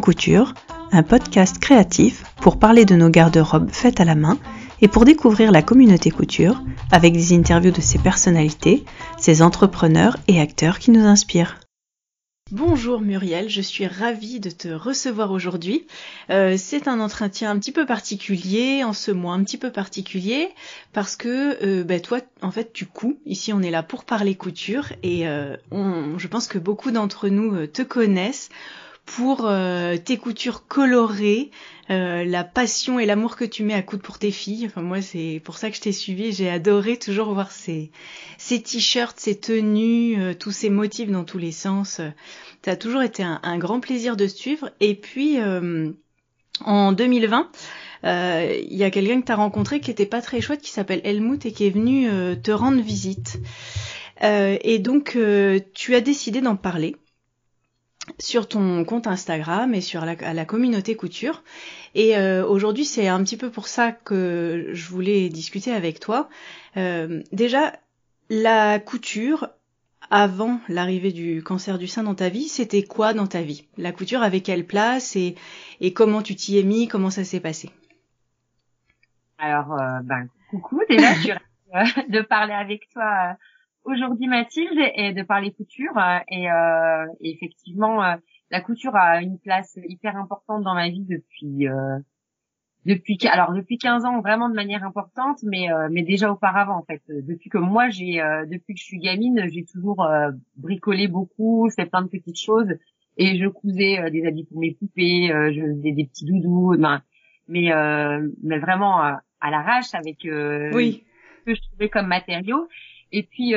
couture, un podcast créatif pour parler de nos garde-robes faites à la main et pour découvrir la communauté couture avec des interviews de ses personnalités, ses entrepreneurs et acteurs qui nous inspirent. Bonjour Muriel, je suis ravie de te recevoir aujourd'hui. Euh, c'est un entretien un petit peu particulier, en ce mois un petit peu particulier, parce que euh, ben, toi, en fait, tu couds. Ici, on est là pour parler couture, et euh, je pense que beaucoup d'entre nous te connaissent pour tes coutures colorées, la passion et l'amour que tu mets à coudre pour tes filles. Enfin moi c'est pour ça que je t'ai suivi. J'ai adoré toujours voir ces ces t-shirts, ces tenues, tous ces motifs dans tous les sens. Ça a toujours été un, grand plaisir de suivre. Et puis, euh, en 2020, euh, il y a quelqu'un que tu as rencontré qui était pas très chouette, qui s'appelle Helmut et qui est venu euh, te rendre visite. et donc, tu as décidé d'en parler sur ton compte Instagram et sur la, la communauté couture. Et aujourd'hui, c'est un petit peu pour ça que je voulais discuter avec toi. déjà, la couture, avant l'arrivée du cancer du sein dans ta vie, c'était quoi dans ta vie? La couture avait quelle place et, comment tu t'y es mis? Comment ça s'est passé? Alors, euh, ben, coucou, déjà, je suis ravie de parler avec toi euh, aujourd'hui Mathilde et de parler couture. Euh, et, effectivement, la couture a une place hyper importante dans ma vie depuis depuis alors depuis 15 ans vraiment de manière importante mais euh, mais déjà auparavant en fait depuis que moi j'ai euh, depuis que je suis gamine j'ai toujours euh, bricolé beaucoup fait plein de petites choses et je cousais des habits pour mes poupées je faisais des petits doudous ben, mais mais vraiment à l'arrache avec oui. ce que je trouvais comme matériaux et puis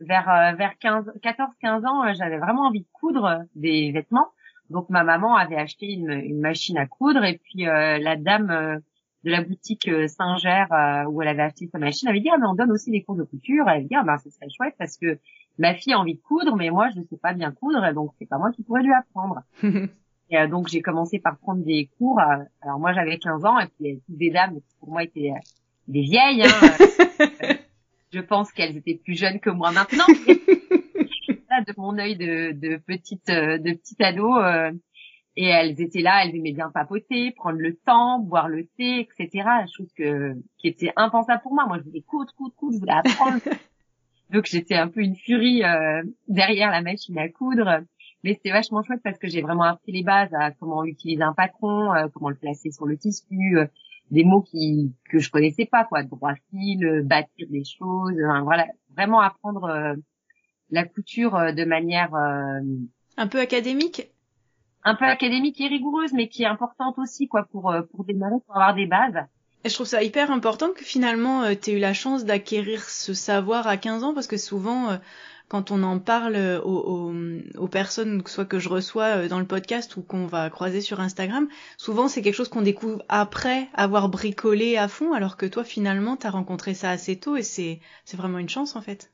vers vers 15 14 15 ans j'avais vraiment envie de coudre des vêtements donc ma maman avait acheté une, une machine à coudre et puis euh, la dame euh, de la boutique euh, Singer où elle avait acheté sa machine avait dit ah mais on donne aussi des cours de couture. Elle avait dit ah ben ce serait chouette parce que ma fille a envie de coudre mais moi je ne sais pas bien coudre donc c'est pas moi qui pourrais lui apprendre. et donc j'ai commencé par prendre des cours. alors moi j'avais 15 ans et puis toutes des dames qui pour moi étaient des vieilles. Hein, je pense qu'elles étaient plus jeunes que moi maintenant. de mon œil de, de petite euh, de petite ado euh, et elles étaient là, elles aimaient bien papoter, prendre le temps, boire le thé, etc. Chose que qui était impensable pour moi. Moi, je voulais coudre, coudre, coudre, je voulais apprendre. Donc j'étais un peu une furie euh, derrière la machine à coudre. Mais c'était vachement chouette parce que j'ai vraiment appris les bases à comment utiliser un patron, comment le placer sur le tissu, des mots qui que je connaissais pas, quoi, droit fil, bâtir des choses, voilà, vraiment apprendre la couture euh, de manière euh, un peu académique? un peu académique et rigoureuse mais qui est importante aussi quoi pour euh, pour démarrer pour avoir des bases. Et je trouve ça hyper important que finalement tu aies eu la chance d'acquérir ce savoir à 15 ans parce que souvent quand on en parle aux, aux, personnes, soit que je reçois dans le podcast ou qu'on va croiser sur Instagram, souvent c'est quelque chose qu'on découvre après avoir bricolé à fond, alors que toi finalement t'as rencontré ça assez tôt et c'est c'est vraiment une chance en fait.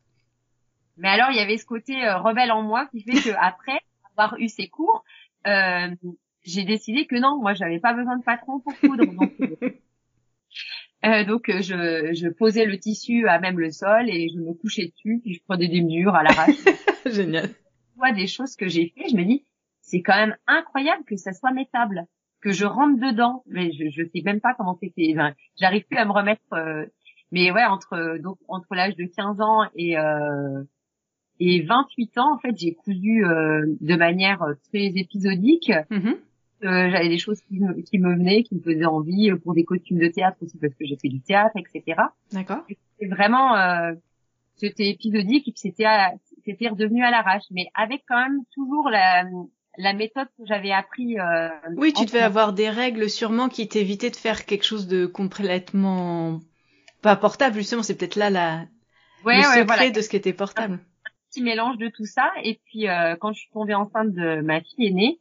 Mais alors, il y avait ce côté euh, rebelle en moi qui fait que après avoir eu ces cours, euh, j'ai décidé que non, moi, j'avais pas besoin de patron pour coudre. Donc, euh, donc je, je posais le tissu à même le sol et je me couchais dessus, puis je prenais des mesures à l'arrache. Génial. Je vois des choses que j'ai fait, je me dis, c'est quand même incroyable que ça soit mettable, que je rentre dedans. Mais je, je sais même pas comment c'était. Enfin, J'arrive plus à me remettre. mais ouais, entre donc entre l'âge de 15 ans et euh, et 28 ans, en fait, j'ai cousu euh, de manière euh, très épisodique. Mm-hmm. Euh, j'avais des choses qui me, qui me venaient, qui me faisaient envie pour des costumes de théâtre aussi parce que j'ai fait du théâtre, etc. D'accord. C'était vraiment, c'était épisodique et puis c'était, c'était redevenu à l'arrache, mais avec quand même toujours la, la méthode que j'avais appris. oui, tu devais avoir des règles sûrement qui t'évitaient de faire quelque chose de complètement pas portable. Justement, c'est peut-être là la ouais, le secret de ce qui était portable petit mélange de tout ça. Et puis euh, quand je suis tombée enceinte de ma fille aînée,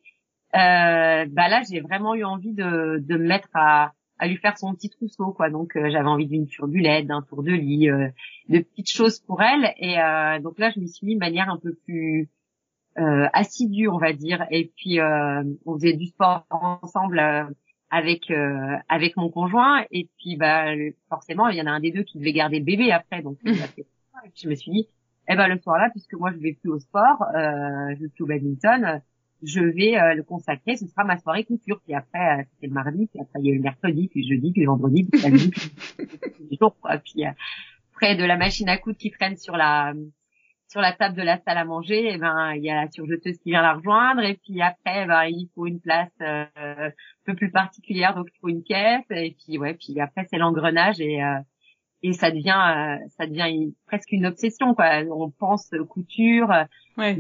euh, bah là j'ai vraiment eu envie de, de me mettre à, à lui faire son petit trousseau quoi. Donc euh, j'avais envie d'une turbulette, d'un tour de lit, euh, de petites choses pour elle. Et donc là je me suis mis de manière un peu plus assidue on va dire. Et puis on faisait du sport ensemble avec avec mon conjoint. Et puis bah forcément il y en a un des deux qui devait garder bébé après. Donc je me suis dit eh ben le soir là, puisque moi je vais plus au sport, euh, je vais plus au badminton, je vais le consacrer, ce sera ma soirée couture. Puis après, c'était le mardi, puis après il y a eu le mercredi, puis le jeudi, puis le vendredi, puis samedi, puis jours, quoi. Puis près de la machine à coudre qui traîne sur la sur la table de la salle à manger, et eh ben il y a la surjeteuse qui vient la rejoindre et puis après ben, il faut une place euh, un peu plus particulière donc il faut une caisse et puis ouais puis après c'est l'engrenage et euh, et ça devient euh, ça devient presque une obsession quoi. On pense couture, ouais.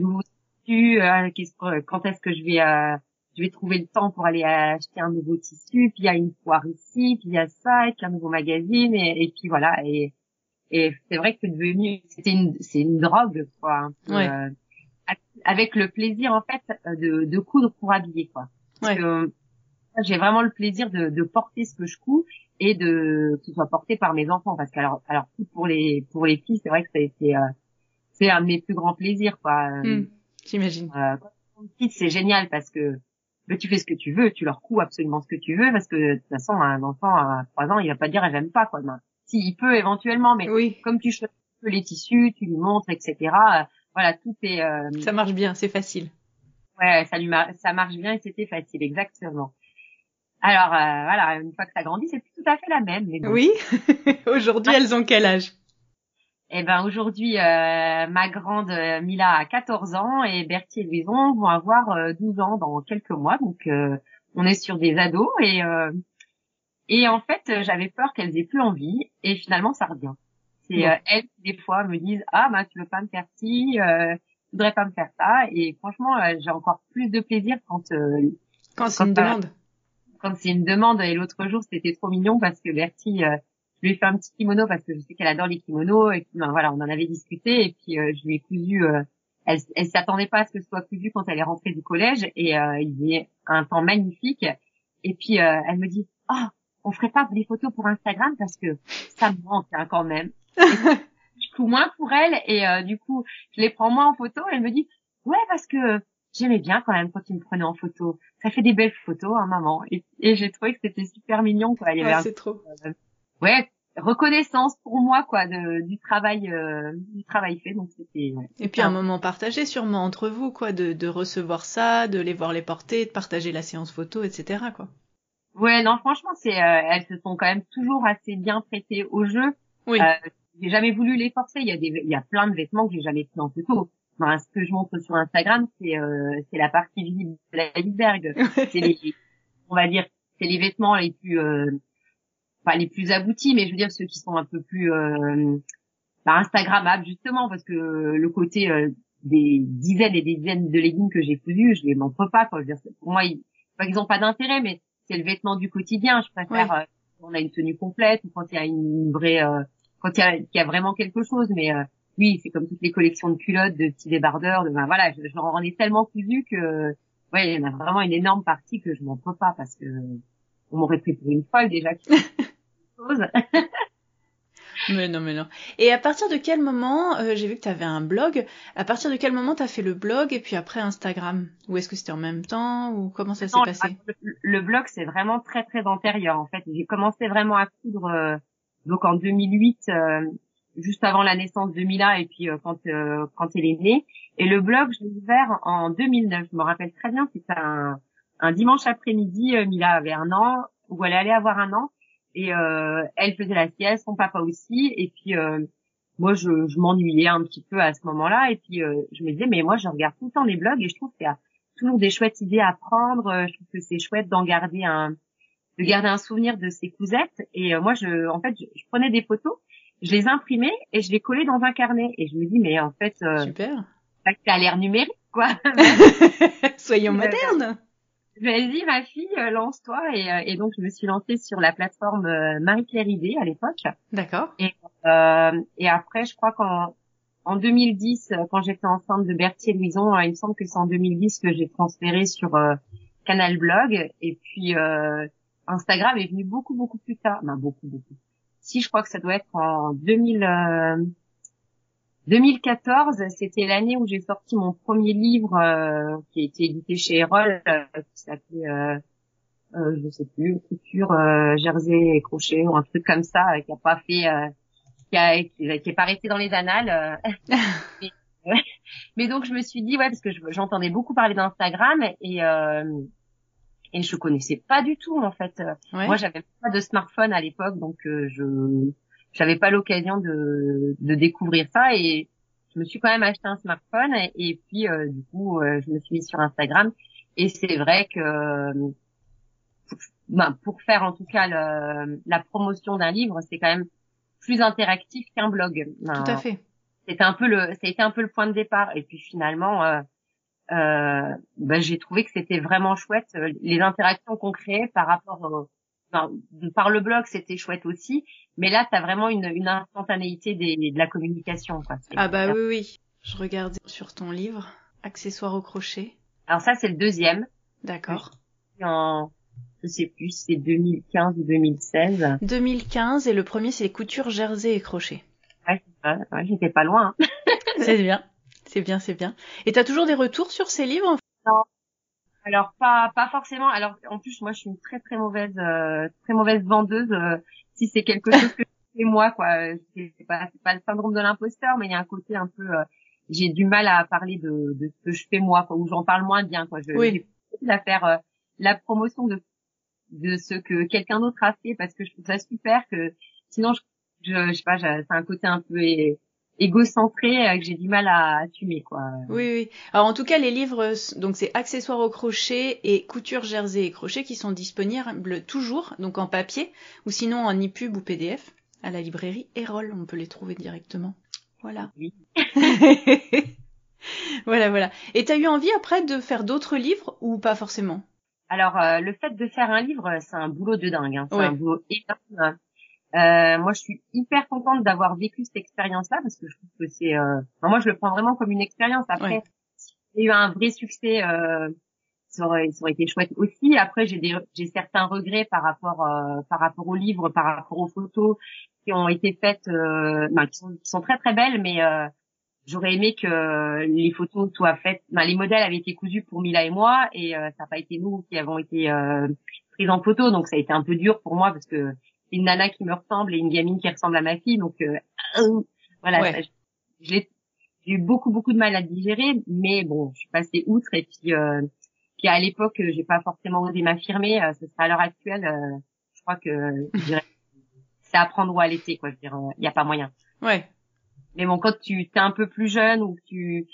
Tissu, quand est-ce que je vais je vais trouver le temps pour aller acheter un nouveau tissu, puis il y a une foire ici, puis il y a ça, et puis un nouveau magazine, et, et puis voilà. Et, et c'est vrai que c'est devenu, c'était une, c'est une drogue, quoi. Euh, avec le plaisir, en fait, de, de coudre pour habiller, quoi. Parce que j'ai vraiment le plaisir de, de porter ce que je couds et de que ce soit porté par mes enfants. Parce que alors, alors pour les pour les filles, c'est vrai que c'est euh, c'est un de mes plus grands plaisirs, quoi. Hmm, J'imagine. Euh, c'est génial parce que ben, tu fais ce que tu veux, tu leur couds absolument ce que tu veux parce que de toute façon un enfant à trois ans il va pas dire j'aime pas quoi. Ben, s'il peut éventuellement, mais comme tu choisis les tissus, tu lui montres, etc. Euh, voilà, tout est. Euh... Ça marche bien, c'est facile. Ouais, ça lui ça marche bien et c'était facile, exactement. Alors euh, voilà, une fois que ça grandit, c'est tout à fait la même. Mais Oui. aujourd'hui, elles ont quel âge? Eh ben aujourd'hui, euh, ma grande Mila a 14 ans et Bertie et Louison vont avoir 12 ans dans quelques mois. Donc on est sur des ados et et en fait, euh, j'avais peur qu'elles aient plus envie, et finalement, ça revient. C'est euh, elles des fois me disent ah bah tu veux pas me faire ci, euh, tu voudrais pas me faire ça, et franchement, euh, j'ai encore plus de plaisir quand quand c'est une demande. Quand c'est une demande. Et l'autre jour, c'était trop mignon parce que Bertie, je lui ai fait un petit kimono parce que je sais qu'elle adore les kimonos, et puis ben, voilà, on en avait discuté, et puis je lui ai cousu. elle, elle s'attendait pas à ce que ce soit cousu quand elle est rentrée du collège, et il y avait un temps magnifique. Et puis elle me dit ah oh, on ferait pas des photos pour Instagram parce que ça me manque hein, quand même. je couds moins pour elle et euh, du coup, je les prends moins en photo. Elle me dit, ouais, parce que j'aimais bien quand même quand tu me prenais en photo. Ça fait des belles photos, hein, maman. Et, j'ai trouvé que c'était super mignon, quoi. Il y avait c'est trop. Ouais, reconnaissance pour moi, quoi, de, du travail, euh, du travail fait. Donc c'était. Et puis un moment partagé, sûrement entre vous, quoi, de, de recevoir ça, de les voir les porter, de partager la séance photo, etc., quoi. Ouais, non, franchement, c'est, euh, elles se sont quand même toujours assez bien prêtées au jeu. Oui. Euh, j'ai jamais voulu les forcer. Il y a des, il y a plein de vêtements que j'ai jamais pris en photo. Ben, ce que je montre sur Instagram, c'est, euh, c'est la partie visible de l'iceberg. c'est les, on va dire, c'est les vêtements les plus, euh, pas les plus aboutis, mais je veux dire ceux qui sont un peu plus, euh, bah, Instagrammables justement, parce que le côté euh, des dizaines et des dizaines de leggings que j'ai cousus, je les montre pas. Quoi. Je veux dire, pour moi, ils, pas qu'ils ont pas d'intérêt, mais c'est le vêtement du quotidien. Je préfère euh, quand on a une tenue complète ou quand il y a une vraie, euh, quand il y a, il y a, vraiment quelque chose. Mais euh, oui, c'est comme toutes les collections de culottes, de petits débardeurs. De, ben voilà, je, je en ai tellement cousu que ouais, il y en a vraiment une énorme partie que je peux pas parce que on m'aurait pris pour une folle déjà. Mais non, mais non. Et à partir de quel moment, euh, j'ai vu que tu avais un blog, à partir de quel moment tu as fait le blog et puis après Instagram? Ou est-ce que c'était en même temps? Ou comment ça s'est passé? le, blog, c'est vraiment très très antérieur en fait. J'ai commencé vraiment à coudre euh, donc en 2008, euh, juste avant la naissance de Mila et puis quand quand elle est née. Et le blog, je l'ai ouvert en 2009. Je me rappelle très bien, c'était un, un dimanche après-midi. Mila avait un an, ou elle allait avoir un an et euh, elle faisait la sieste, son papa aussi. Et puis euh, moi, je, je m'ennuyais un petit peu à ce moment-là. Et puis euh, je me disais, mais moi, je regarde tout le temps les blogs et je trouve qu'il y a toujours des chouettes idées à prendre. Je trouve que c'est chouette d'en garder un, de garder un souvenir de ces cousettes. Et moi, je, en fait, je, prenais des photos, je les imprimais et je les collais dans un carnet. Et je me dis, mais en fait, super. Ça a l'air numérique, quoi. Soyons modernes vas-y ma fille, euh, lance-toi et, euh, et, donc je me suis lancée sur la plateforme euh, Marie-Claire Idée à l'époque. D'accord. Et, euh, et après, je crois qu'en en 2010, quand j'étais enceinte de Berthier Louison, il me semble que c'est en 2010 que j'ai transféré sur Canal Blog et puis Instagram est venu beaucoup beaucoup plus tard. Non, beaucoup beaucoup. Si je crois que ça doit être en 2000. 2014, c'était l'année où j'ai sorti mon premier livre euh, qui a été édité chez Erol, euh, qui s'appelait, euh, euh, je sais plus, couture euh, jersey et crochet ou un truc comme ça, qui a pas fait, qui, a, qui, est pas resté dans les annales. et, mais donc je me suis dit ouais parce que j'entendais beaucoup parler d'Instagram et euh, et je connaissais pas du tout en fait. Moi j'avais pas de smartphone à l'époque donc euh, je j'avais pas l'occasion de de découvrir ça et je me suis quand même acheté un smartphone et, puis euh, du coup euh, je me suis mise sur Instagram et c'est vrai que ben, pour faire en tout cas le, la promotion d'un livre c'est quand même plus interactif qu'un blog. Tout à fait. C'était un peu le, c'était un peu le point de départ. Et puis finalement, euh, euh, ben, j'ai trouvé que c'était vraiment chouette les interactions qu'on créait par rapport au, enfin, par le blog, c'était chouette aussi. Mais là, t'as vraiment une, une instantanéité des, de la communication. Quoi. Ah bah oui, oui. Je regardais sur ton livre, accessoires au crochet. Alors ça, c'est le deuxième. D'accord. En, je sais plus, c'est 2015 ou 2016. 2015 et le premier c'est les coutures jersey et crochet. Ouais, ouais j'étais pas loin. Hein. c'est bien, c'est bien, c'est bien. Et t'as toujours des retours sur ces livres? Non. Alors pas pas forcément. Alors en plus moi je suis une très très mauvaise euh, très mauvaise vendeuse. Euh, si c'est quelque chose que je fais moi quoi, c'est pas c'est pas le syndrome de l'imposteur, mais il y a un côté un peu euh, j'ai du mal à parler de, de ce que je fais moi quoi, ou j'en parle moins bien quoi. Je, oui. à faire la promotion de de ce que quelqu'un d'autre a fait parce que je trouve ça super que sinon je je, sais pas c'est un côté un peu égocentré euh, que j'ai du mal à assumer quoi. Oui oui. Alors en tout cas les livres donc c'est accessoires au crochet et couture jersey et crochet qui sont disponibles toujours donc en papier ou sinon en e-pub ou PDF à la librairie Erol, on peut les trouver directement. Voilà. Oui. voilà voilà. Et t'as eu envie après de faire d'autres livres ou pas forcément? Alors, euh, le fait de faire un livre, c'est un boulot de dingue. Hein. C'est un boulot énorme. Euh, moi, je suis hyper contente d'avoir vécu cette expérience-là parce que je trouve que c'est. Euh... moi, je le prends vraiment comme une expérience. Après, y a eu un vrai succès. Euh... Ça aurait, ça aurait été chouette aussi. Après, j'ai des, j'ai certains regrets par rapport, euh, par rapport au livre, par rapport aux photos qui ont été faites, euh, ben, qui, sont, qui sont très très belles, mais j'aurais aimé que les photos soient faites. Ben, les modèles avaient été cousus pour Mila et moi, et euh, ça n'a pas été nous qui avons été euh, prises en photo, donc ça a été un peu dur pour moi parce que une nana qui me ressemble et une gamine qui ressemble à ma fille, donc euh, voilà. j'ai eu beaucoup beaucoup de mal à digérer, mais bon, je suis passée outre et puis euh, puis à l'époque, j'ai pas forcément osé m'affirmer. ce sera à l'heure actuelle, je crois que c'est à prendre ou à laisser, quoi. Je veux dire, il n'y a pas moyen. Ouais. Mais bon, quand tu es un peu plus jeune ou que tu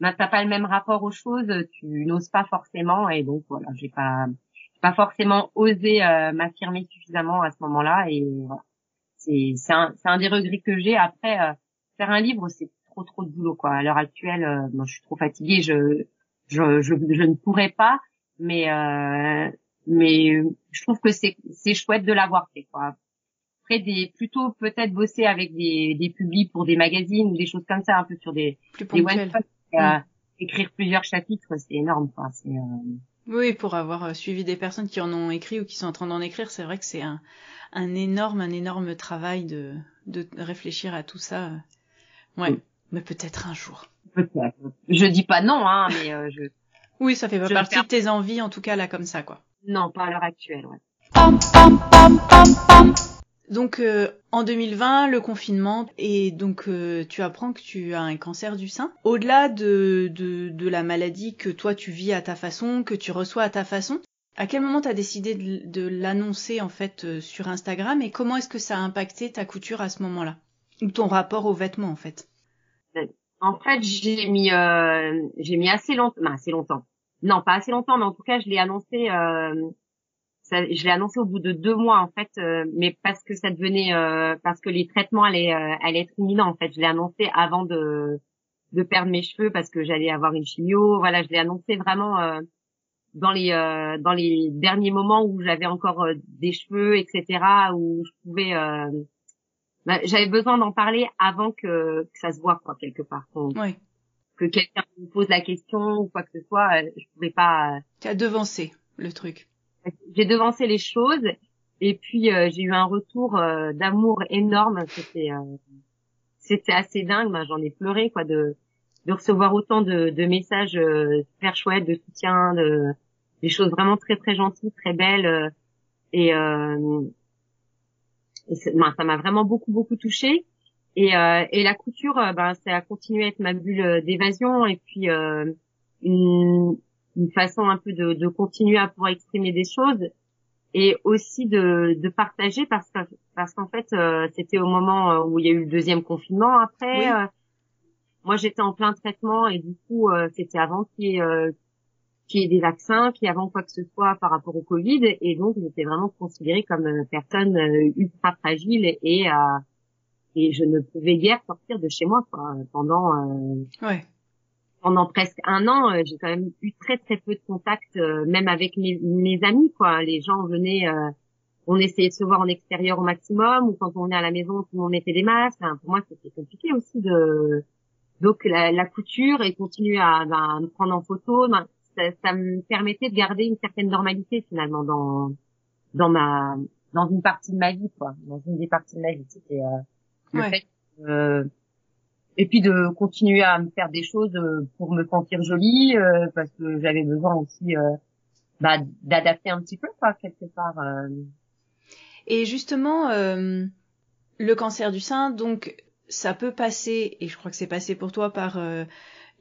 n'as ben, pas le même rapport aux choses, tu n'oses pas forcément et donc voilà, j'ai pas pas forcément osé euh, m'affirmer suffisamment à ce moment-là. Et voilà. C'est c'est un c'est un des regrets que j'ai. Après euh, faire un livre, c'est trop trop de boulot quoi. À l'heure actuelle, euh, je suis trop fatiguée, je je je, je ne pourrais pas. Mais mais je trouve que c'est c'est chouette de l'avoir fait quoi. Des plutôt peut-être bosser avec des des publics pour des magazines ou des choses comme ça un peu sur des plus des one euh, écrire plusieurs chapitres c'est énorme quoi. C'est euh, oui pour avoir euh, suivi des personnes qui en ont écrit ou qui sont en train d'en écrire c'est vrai que c'est un un énorme un énorme travail de de réfléchir à tout ça. Ouais mais peut-être un jour. Peut-être. Je dis pas non hein mais je oui ça fait pas partie de tes envies en tout cas là comme ça quoi. Non pas à l'heure actuelle ouais donc euh, en 2020, le confinement, et donc euh, tu apprends que tu as un cancer du sein. Au-delà de, de, de, la maladie que toi tu vis à ta façon, que tu reçois à ta façon, à quel moment tu as décidé de, l'annoncer en fait euh, sur Instagram et comment est-ce que ça a impacté ta couture à ce moment-là? Ou ton rapport aux vêtements en fait? En fait, j'ai mis, j'ai mis assez longtemps, assez longtemps. Non, pas assez longtemps, mais en tout cas, je l'ai annoncé je l'ai annoncé au bout de deux mois en fait, euh, mais parce que ça devenait, euh, parce que les traitements allaient, euh, allaient être imminents en fait. Je l'ai annoncé avant de de perdre mes cheveux parce que j'allais avoir une chimio. Voilà, je l'ai annoncé vraiment dans les dans les derniers moments où j'avais encore des cheveux, etc. Où je pouvais, bah, j'avais besoin d'en parler avant que, que ça se voit quoi quelque part. oui. Que quelqu'un me pose la question ou quoi que ce soit, je pouvais pas. Tu as devancé le truc j'ai devancé les choses et puis euh, j'ai eu un retour euh, d'amour énorme. C'était euh, c'était assez dingue. Ben, j'en ai pleuré quoi de de recevoir autant de, de messages super chouettes, de soutien, de des choses vraiment très très gentilles, très belles et, et ben, ça m'a vraiment beaucoup beaucoup touchée. Et, euh, et la couture, euh, ben, ça a continué à être ma bulle d'évasion et puis euh, une, une, façon un peu de, de, continuer à pouvoir exprimer des choses et aussi de, de partager parce que parce qu'en fait euh, c'était au moment où il y a eu le deuxième confinement après. moi j'étais en plein traitement et du coup c'était avant qu'il y ait qu'il y ait des vaccins, qu'il y ait avant quoi que ce soit par rapport au Covid et donc j'étais vraiment considérée comme personne ultra fragile et et je ne pouvais guère sortir de chez moi quoi, pendant euh, ouais. Pendant presque un an euh, j'ai quand même eu très très peu de contact euh, même avec mes, mes, amis quoi. Les gens venaient on essayait de se voir en extérieur au maximum ou quand on est à la maison on mettait des masques. Pour moi c'était compliqué aussi de donc la, la couture et continuer à ben, me prendre en photo ben, ça, ça, me permettait de garder une certaine normalité finalement dans dans ma dans une partie de ma vie quoi. Dans une des parties de ma vie c'était euh, et puis de continuer à me faire des choses euh, pour me sentir jolie euh, parce que j'avais besoin aussi bah, d'adapter un petit peu quoi quelque part. Et justement, le cancer du sein, donc ça peut passer, et je crois que c'est passé pour toi par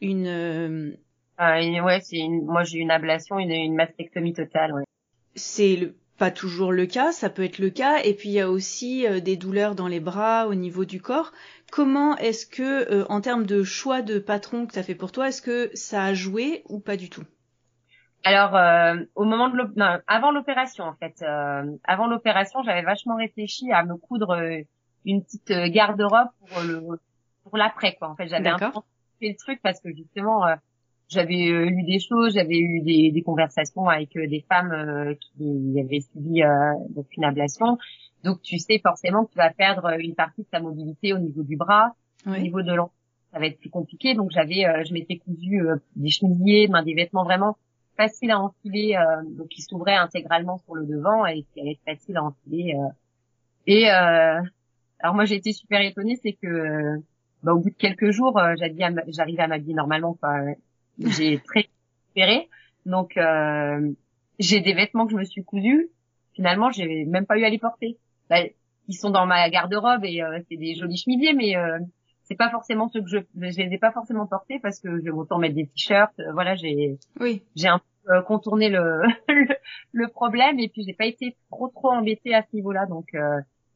une. Euh, ouais, c'est une... moi j'ai une ablation, une, une mastectomie totale. Ouais. C'est le pas toujours le cas, ça peut être le cas. Et puis il y a aussi euh, des douleurs dans les bras, au niveau du corps. Comment est-ce que, euh, en termes de choix de patron que tu as fait pour toi, est-ce que ça a joué ou pas du tout? Alors, euh, au moment de avant l'opération en fait, avant l'opération, j'avais vachement réfléchi à me coudre une petite garde-robe pour le pour l'après quoi. En fait, j'avais un peu fait le truc parce que justement j'avais euh, lu des choses, j'avais eu des, des, conversations avec euh, des femmes euh, qui avaient subi donc une ablation. Donc tu sais forcément que tu vas perdre une partie de ta mobilité au niveau du bras, au niveau de l'enfant. Ça va être plus compliqué. Donc j'avais, je m'étais cousu des chemisiers, ben, des vêtements vraiment faciles à enfiler, donc qui s'ouvraient intégralement sur le devant et qui allaient être faciles à enfiler. et alors moi j'ai été super étonnée, c'est que ben, au bout de quelques jours, j'arrivais à m'habiller normalement. J'ai très espéré. Donc euh, j'ai des vêtements que je me suis cousus. Finalement, j'ai même pas eu à les porter. Bah, ils sont dans ma garde-robe et euh, c'est des jolis chemisiers, mais euh, c'est pas forcément ceux que je je les ai pas forcément portés parce que je vais autant mettre des t-shirts. Euh, voilà, j'ai oui. j'ai un peu euh, contourné le, le, problème et puis j'ai pas été trop trop embêtée à ce niveau-là. Donc,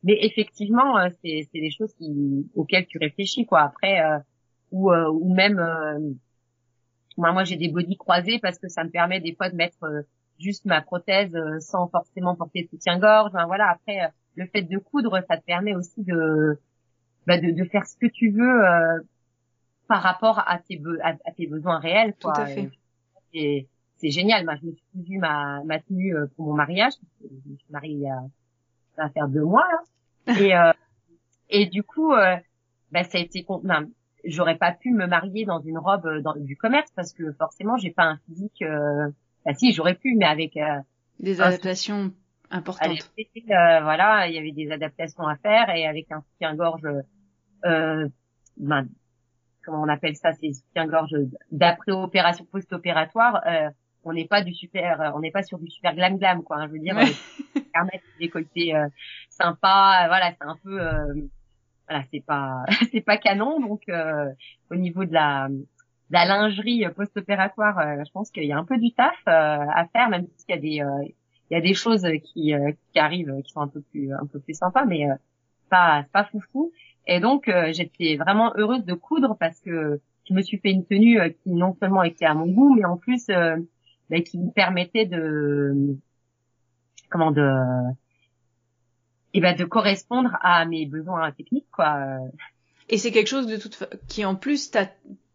mais effectivement, c'est c'est des choses qui auxquelles tu réfléchis quoi. Après ou ou même moi, moi j'ai des body croisés parce que ça me permet des fois de mettre euh, juste ma prothèse euh, sans forcément porter de soutien-gorge. Enfin, voilà. Après, euh, le fait de coudre, ça te permet aussi de bah, de, de, faire ce que tu veux par rapport à tes, à, tes besoins réels. Quoi. Tout à fait. Et c'est génial. Moi, je me suis cousu ma, ma tenue pour mon mariage. Je me suis mariée il y a ça va faire deux mois. Et et du coup, bah, ça a été j'aurais pas pu me marier dans une robe euh, dans, du commerce parce que forcément j'ai pas un physique euh... bah si j'aurais pu mais avec euh, des adaptations importantes euh, voilà il y avait des adaptations à faire et avec un soutien-gorge euh, ben, comment on appelle ça c'est soutien-gorge d'après opération post-opératoire on n'est pas du super on n'est pas sur du super glam glam quoi hein, je veux dire ouais. permettre décolleté sympa voilà c'est un peu voilà, c'est pas c'est pas canon. Donc euh, au niveau de la de la lingerie post-opératoire, euh, je pense qu'il y a un peu du taf euh, à faire, même s'il y a des il y a des choses qui qui arrivent qui sont un peu plus un peu plus sympas, mais pas pas foufou. Et donc j'étais vraiment heureuse de coudre parce que je me suis fait une tenue qui non seulement était à mon goût, mais en plus bah, qui me permettait de comment de et ben de correspondre à mes besoins techniques quoi. Et c'est quelque chose de toute qui en plus t'as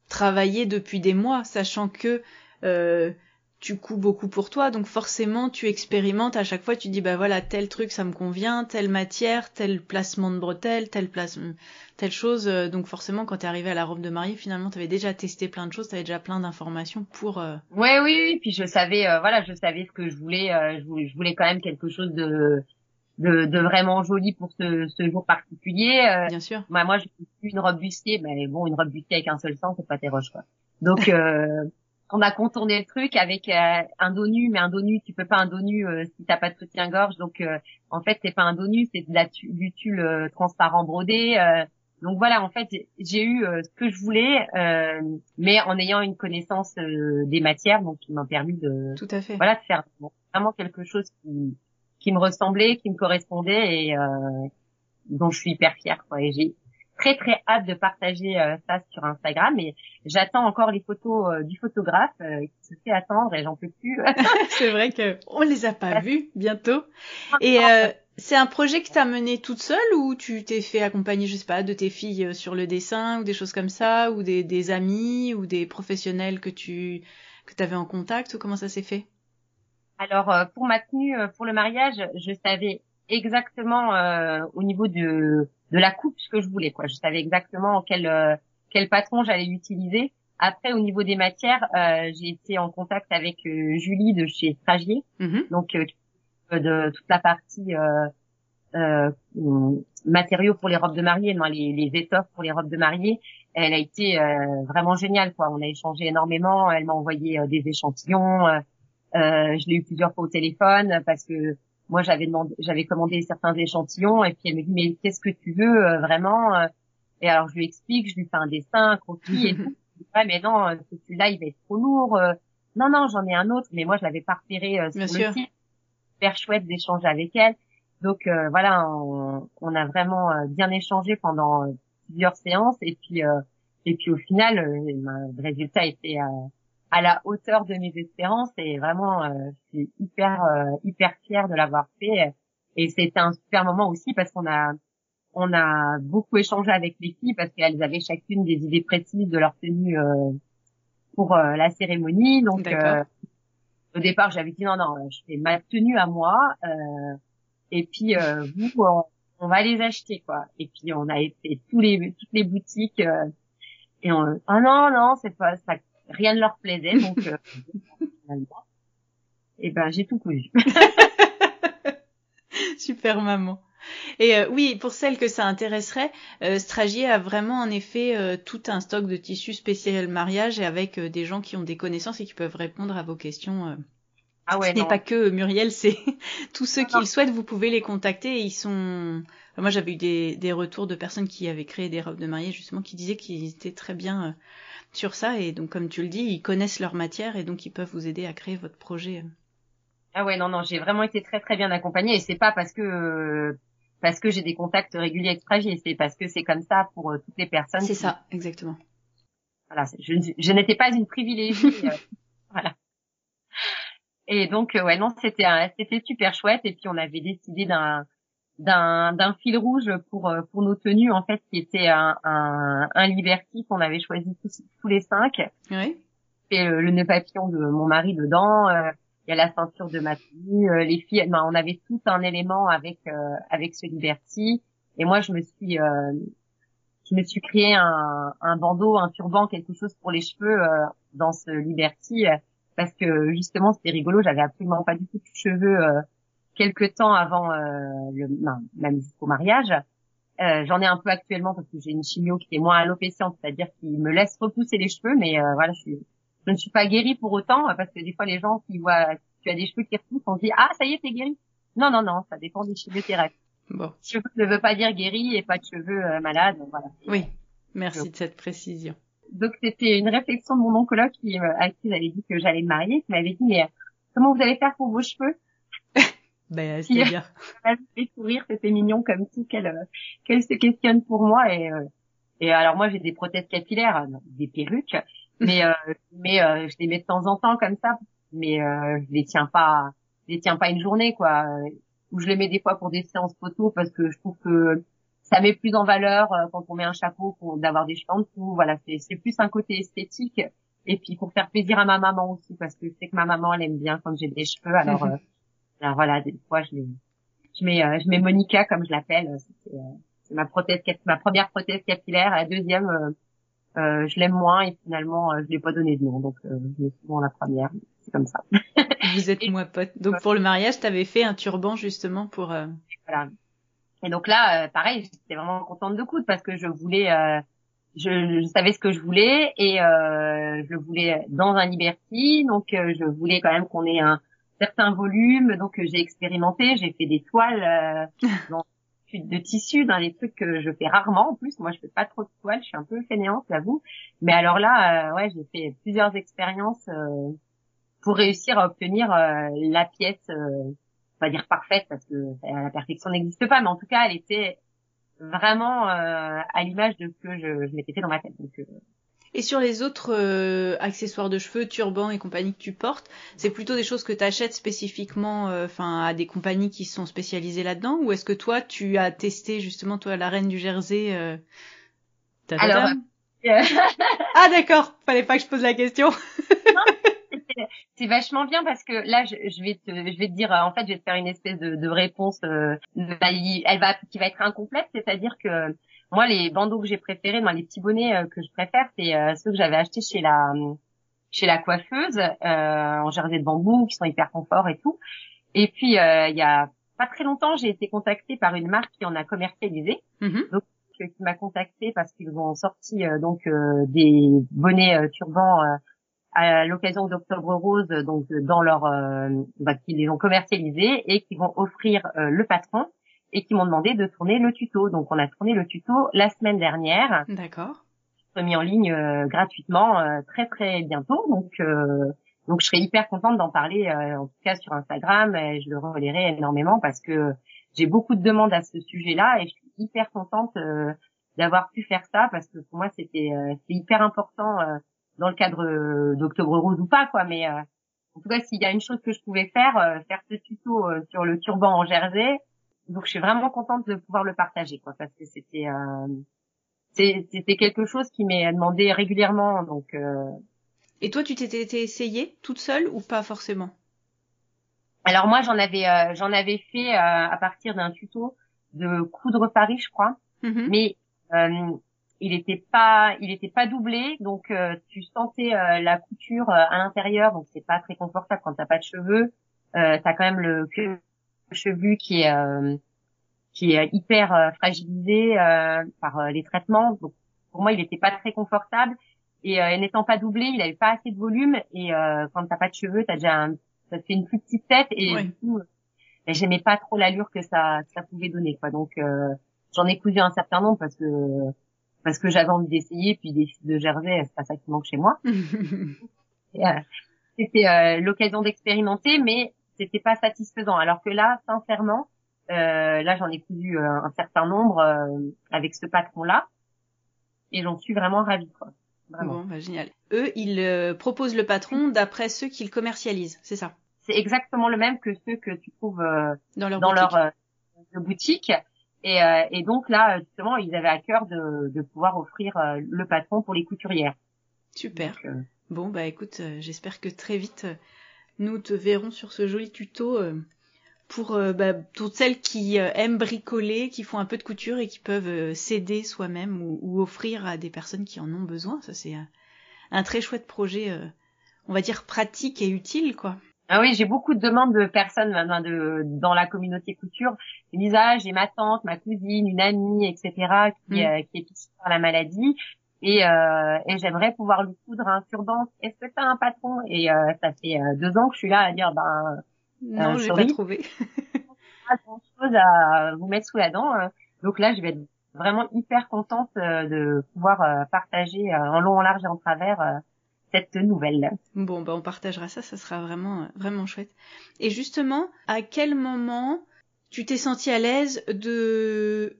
travaillé depuis des mois, sachant que euh, tu couds beaucoup pour toi, donc forcément tu expérimentes à chaque fois, tu dis bah voilà tel truc ça me convient, telle matière, tel placement de bretelles, telle place, telle chose, euh, donc forcément quand t'es arrivé à la robe de mariée, finalement t'avais déjà testé plein de choses, t'avais déjà plein d'informations pour. Euh... Ouais oui oui, puis je savais euh, voilà je savais ce que je voulais, euh, je voulais, je voulais quand même quelque chose de de, de, vraiment joli pour ce, ce jour particulier. Euh, Bien sûr. Bah, moi, j'ai une robe bustier, mais bon, une robe bustier avec un seul sens, c'est pas tes roches, quoi. Donc, euh, on a contourné le truc avec euh, un dos nu, mais un dos nu, tu peux pas un dos nu euh, si t'as pas de soutien-gorge. Donc, en fait, c'est pas un dos nu, c'est de la du tulle transparent brodé. donc voilà, en fait, j'ai eu ce que je voulais, mais en ayant une connaissance des matières, donc qui m'a permis de, Tout à fait. voilà, de faire vraiment quelque chose qui, qui me ressemblait, qui me correspondait et dont je suis hyper fière. Quoi. Et très très hâte de partager euh, ça sur Instagram et j'attends encore les photos euh, du photographe euh, qui se fait attendre et j'en peux plus. c'est vrai que on les a pas vus bientôt. Et c'est un projet que tu as mené toute seule ou tu t'es fait accompagner, je sais pas, de tes filles sur le dessin ou des choses comme ça ou des, des amis ou des professionnels que tu que avais en contact ou comment ça s'est fait? Alors pour ma tenue pour le mariage, je savais exactement euh, au niveau de de la coupe ce que je voulais quoi. Je savais exactement quel euh, quel patron j'allais utiliser. Après au niveau des matières, euh, j'ai été en contact avec Julie de chez Stragier, mm-hmm. donc de toute la partie matériaux pour les robes de mariée, non, les, les étoffes pour les robes de mariée. Elle a été vraiment géniale quoi. On a échangé énormément. Elle m'a envoyé des échantillons. je l'ai eu plusieurs fois au téléphone parce que moi j'avais demandé, j'avais commandé certains échantillons et puis elle me dit mais qu'est-ce que tu veux euh, vraiment euh? Et alors je lui explique, je lui fais un dessin, un croquis et tout. Ouais mais non, euh, celui-là il va être trop lourd. Non non, j'en ai un autre, mais moi je l'avais pas repéré sur le site. Super chouette d'échanger avec elle. Donc voilà, on, on, a vraiment bien échangé pendant plusieurs séances et puis et puis au final le résultat était à la hauteur de mes espérances et vraiment euh, je suis hyper euh, hyper fière de l'avoir fait. Et c'était un super moment aussi parce qu'on a on a beaucoup échangé avec les filles parce qu'elles avaient chacune des idées précises de leur tenue euh, pour la cérémonie. Donc au départ j'avais dit non non je fais ma tenue à moi et puis vous on, va les acheter quoi. Et puis on a été tous les toutes les boutiques et on ah non non c'est pas ça rien ne leur plaisait, donc euh, et eh ben j'ai tout cousu. Super maman. Et euh, oui, pour celles que ça intéresserait, euh, Stragier a vraiment en effet euh, tout un stock de tissus spécial mariage et avec des gens qui ont des connaissances et qui peuvent répondre à vos questions. Ah ouais, Ce n'est pas que Muriel, c'est tous ceux qui le souhaitent, vous pouvez les contacter. Et ils sont. Moi, j'avais eu des, des, retours de personnes qui avaient créé des robes de mariée justement qui disaient qu'ils étaient très bien sur ça. Et donc, comme tu le dis, ils connaissent leur matière et donc ils peuvent vous aider à créer votre projet. Ah ouais, non, non, j'ai vraiment été très très bien accompagnée et c'est pas parce que parce que j'ai des contacts réguliers avec Stragier, c'est parce que c'est comme ça pour euh, toutes les personnes. C'est ça, exactement. Voilà, je, je n'étais pas une privilégiée. Euh. Et donc, euh, ouais, non, c'était c'était super chouette. Et puis, on avait décidé d'un d'un d'un fil rouge pour euh, pour nos tenues en fait qui était un un, un Liberty qu'on avait choisi tous, tous les cinq. Oui. Et le, le, nœud papillon de mon mari dedans. Euh, il y a la ceinture de ma tenue. Euh, les filles, ben, on avait tout un élément avec avec ce Liberty. Et moi, je me suis je me suis créé un, un bandeau, un turban, quelque chose pour les cheveux dans ce Liberty parce que justement c'était rigolo. J'avais absolument pas du tout de cheveux quelques temps avant euh, le, même jusqu'au mariage. Euh, J'en ai un peu actuellement parce que j'ai une chimio qui est moins alopéciente, c'est-à-dire qui me laisse repousser les cheveux, mais euh, voilà, je, suis, je ne suis pas guérie pour autant parce que des fois les gens qui voient tu as des cheveux qui repoussent, on se dit ah ça y est t'es guérie. Non non non, ça dépend des cheveux terrestres. Bon. Cheveux ne veut pas dire guéri et pas de cheveux euh, malades, voilà. Oui, merci de cette précision. Donc c'était une réflexion de mon oncologue qui, euh, à qui j'avais dit que j'allais me marier, qui m'avait dit mais comment vous allez faire pour vos cheveux? Ben, c'est-à-dire. Elle fait sourire, c'était mignon comme tout qu'elle euh, qu'elle se questionne pour moi et euh, et alors moi j'ai des prothèses capillaires, des perruques, mais euh, mais je les mets de temps en temps comme ça, mais je les tiens pas, je les tiens pas une journée quoi. Ou je les mets des fois pour des séances photos parce que je trouve que ça met plus en valeur quand on met un chapeau d'avoir des cheveux en dessous. Voilà, c'est plus un côté esthétique et puis pour faire plaisir à ma maman aussi parce que je sais que ma maman elle aime bien quand j'ai des cheveux alors alors voilà, des fois je mets, je mets, euh, je mets Monica comme je l'appelle. C'est euh, ma prothèse, ma première prothèse capillaire. La deuxième, euh, je l'aime moins et finalement je l'ai pas donné de nom, donc je mets souvent la première. C'est comme ça. Vous êtes moi pote. Donc pour le mariage, tu avais fait un turban justement pour. Voilà. Et donc là, pareil, j'étais vraiment contente de coudre parce que je voulais, je, je, savais ce que je voulais et euh, je voulais dans un Liberty, donc je voulais quand même qu'on ait un, certains volumes. Donc euh, j'ai expérimenté, j'ai fait des toiles euh, dans de tissu, dans des trucs que je fais rarement. En plus, moi, je fais pas trop de toile, je suis un peu fainéante, j'avoue. Mais alors là, euh, ouais, j'ai fait plusieurs expériences euh, pour réussir à obtenir euh, la pièce, va dire parfaite, parce que la perfection n'existe pas, mais en tout cas, elle était vraiment à l'image de ce que je, je m'étais fait dans ma tête. Donc, et sur les autres euh, accessoires de cheveux, turbans et compagnie que tu portes, c'est plutôt des choses que tu achètes spécifiquement euh, enfin à des compagnies qui sont spécialisées là-dedans ou est-ce que toi tu as testé justement toi la reine du Jersey euh... Alors Ah d'accord, fallait pas que je pose la question. c'est vachement bien parce que là je, je, vais te je vais te dire en fait je vais te faire une espèce de, de réponse euh, elle va qui va être incomplète, c'est-à-dire que moi, les bandeaux que j'ai préférés, moi, les petits bonnets euh, que je préfère, c'est euh, ceux que j'avais achetés chez la chez la coiffeuse euh, en jersey de bambou, qui sont hyper confort et tout. Et puis, il y a pas très longtemps, j'ai été contactée par une marque qui en a commercialisé. Mm-hmm. Donc, qui m'a contactée parce qu'ils ont sorti donc des bonnets turbans à l'occasion d'Octobre Rose, donc dans leur, bah, qui les ont commercialisés et qui vont offrir le patron et qui m'ont demandé de tourner le tuto. Donc on a tourné le tuto la semaine dernière. D'accord. Mis en ligne euh, gratuitement euh, très très bientôt. Donc euh, donc je serais hyper contente d'en parler en tout cas sur Instagram et je le relayerai énormément parce que j'ai beaucoup de demandes à ce sujet-là et je suis hyper contente d'avoir pu faire ça parce que pour moi c'était c'est hyper important dans le cadre d'Octobre Rose ou pas quoi mais en tout cas s'il y a une chose que je pouvais faire faire ce tuto sur le turban en jersey donc je suis vraiment contente de pouvoir le partager, quoi, parce que c'était euh, c'était quelque chose qui m'est demandé régulièrement. Donc. Euh... Et toi, tu t'étais essayée toute seule ou pas forcément? Alors moi, j'en avais euh, j'en avais fait euh, à partir d'un tuto de coudre Paris, je crois, mm-hmm. mais euh, il était pas il était pas doublé, donc tu sentais la couture à l'intérieur, donc c'est pas très confortable quand t'as pas de cheveux. Euh, t'as quand même le chevelu qui est euh, qui est hyper euh, fragilisé euh, par les traitements. Donc pour moi, il n'était pas très confortable et n'étant pas doublé, il avait pas assez de volume et quand t'as pas de cheveux, t'as déjà un, ça fait une plus petite tête et du coup, ben, j'aimais pas trop l'allure que ça ça pouvait donner quoi. Donc j'en ai cousu un certain nombre parce que parce que j'avais envie d'essayer puis des de jersey c'est pas ça qui manque chez moi. C'était l'occasion d'expérimenter mais c'était pas satisfaisant. Alors que là, sincèrement, euh, là j'en ai cousu euh, un certain nombre euh, avec ce patron-là, et j'en suis vraiment ravie. Quoi. Bon, bah, génial. Eux, ils proposent le patron d'après ceux qu'ils commercialisent, c'est ça? C'est exactement le même que ceux que tu trouves dans leur dans boutique. leur boutique. Et, et, donc là, justement, ils avaient à cœur de, de pouvoir offrir le patron pour les couturières. Super. bon, bah écoute, j'espère que très vite nous te verrons sur ce joli tuto euh, pour euh, bah, toutes celles qui euh, aiment bricoler, qui font un peu de couture et qui peuvent s'aider soi-même ou, offrir à des personnes qui en ont besoin. Ça c'est un très chouette projet, on va dire pratique et utile quoi. Ah oui, j'ai beaucoup de demandes de personnes maintenant de, dans la communauté couture. Lisa, j'ai ma tante, ma cousine, une amie, etc. qui, mm. qui est touchée par la maladie et, euh, et j'aimerais pouvoir lui coudre un turban. Est-ce que t'as un patron? Et euh, ça fait euh, deux ans que je suis là à dire ben non, euh, j'ai pas trouvé. pas grand chose à vous mettre sous la dent. Hein. Donc là, je vais être vraiment hyper contente de pouvoir partager en long, en large et en travers cette nouvelle. Bon, bah on partagera ça, ça sera vraiment vraiment chouette. Et justement, à quel moment tu t'es senti à l'aise de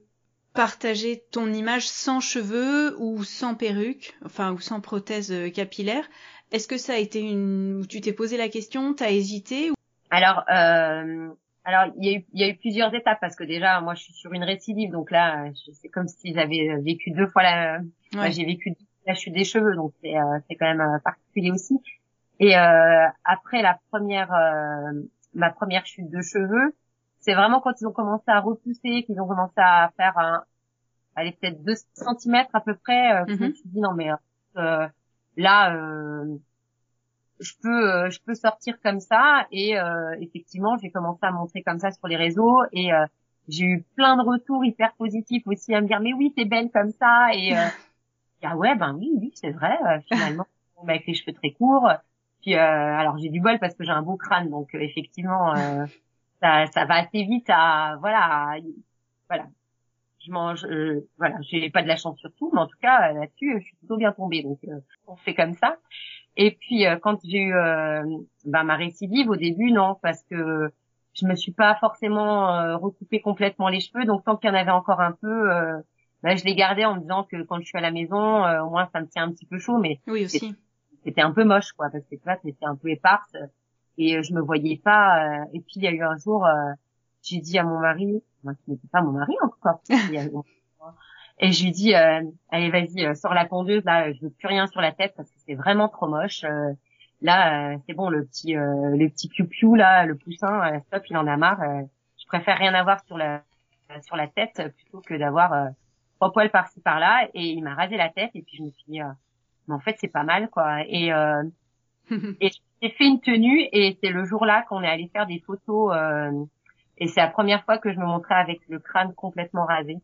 partager ton image sans cheveux ou sans perruque, enfin ou sans prothèse euh, capillaire? Est-ce que ça a été une, tu t'es posé la question, t'as hésité Alors, euh, alors il y, a eu, y a eu plusieurs étapes parce que déjà moi je suis sur une récidive donc là c'est comme si j'avais vécu deux fois la, j'ai vécu la chute des cheveux donc c'est euh, c'est quand même euh, particulier aussi. Et euh, après la première ma première chute de cheveux, c'est vraiment quand ils ont commencé à repousser, qu'ils ont commencé à faire un, allez peut-être 2 cm à peu près, euh, je me mhm. suis dit non mais euh, là euh, je peux euh, je peux sortir comme ça et euh, effectivement j'ai commencé à montrer comme ça sur les réseaux et j'ai eu plein de retours hyper positifs aussi à me dire mais oui t'es belle comme ça et ah ouais ben oui oui c'est vrai finalement. Avec les cheveux très courts. Puis alors j'ai du bol parce que j'ai un beau crâne donc effectivement ça, ça va assez vite à voilà voilà. Je mange, euh, voilà, j'ai pas de la chance sur tout, mais en tout cas là-dessus, je suis plutôt bien tombée, donc on fait comme ça. Et puis quand j'ai eu ben, ma récidive au début, non, parce que je me suis pas forcément recoupé complètement les cheveux, donc tant qu'il y en avait encore un peu, ben, je les gardais en me disant que quand je suis à la maison, au moins ça me tient un petit peu chaud, mais oui aussi. C'était un peu moche, quoi, parce que tu vois, c'était un peu éparse et je me voyais pas. et puis il y a eu un jour j'ai dit à mon mari, moi qui n'était pas mon mari encore, et je lui dis, euh, allez vas-y, euh, sors la conduite, là, je veux plus rien sur la tête parce que c'est vraiment trop moche. Euh, là, c'est bon, le petit, le petit piou-piou là, le poussin, stop, il en a marre. je préfère rien avoir sur la sur la tête plutôt que d'avoir trois poils par-ci par-là. Et il m'a rasé la tête et puis je me suis dit, mais en fait c'est pas mal quoi. Et et j'ai fait une tenue et c'est le jour-là qu'on est allé faire des photos. Et c'est la première fois que je me montrais avec le crâne complètement rasé.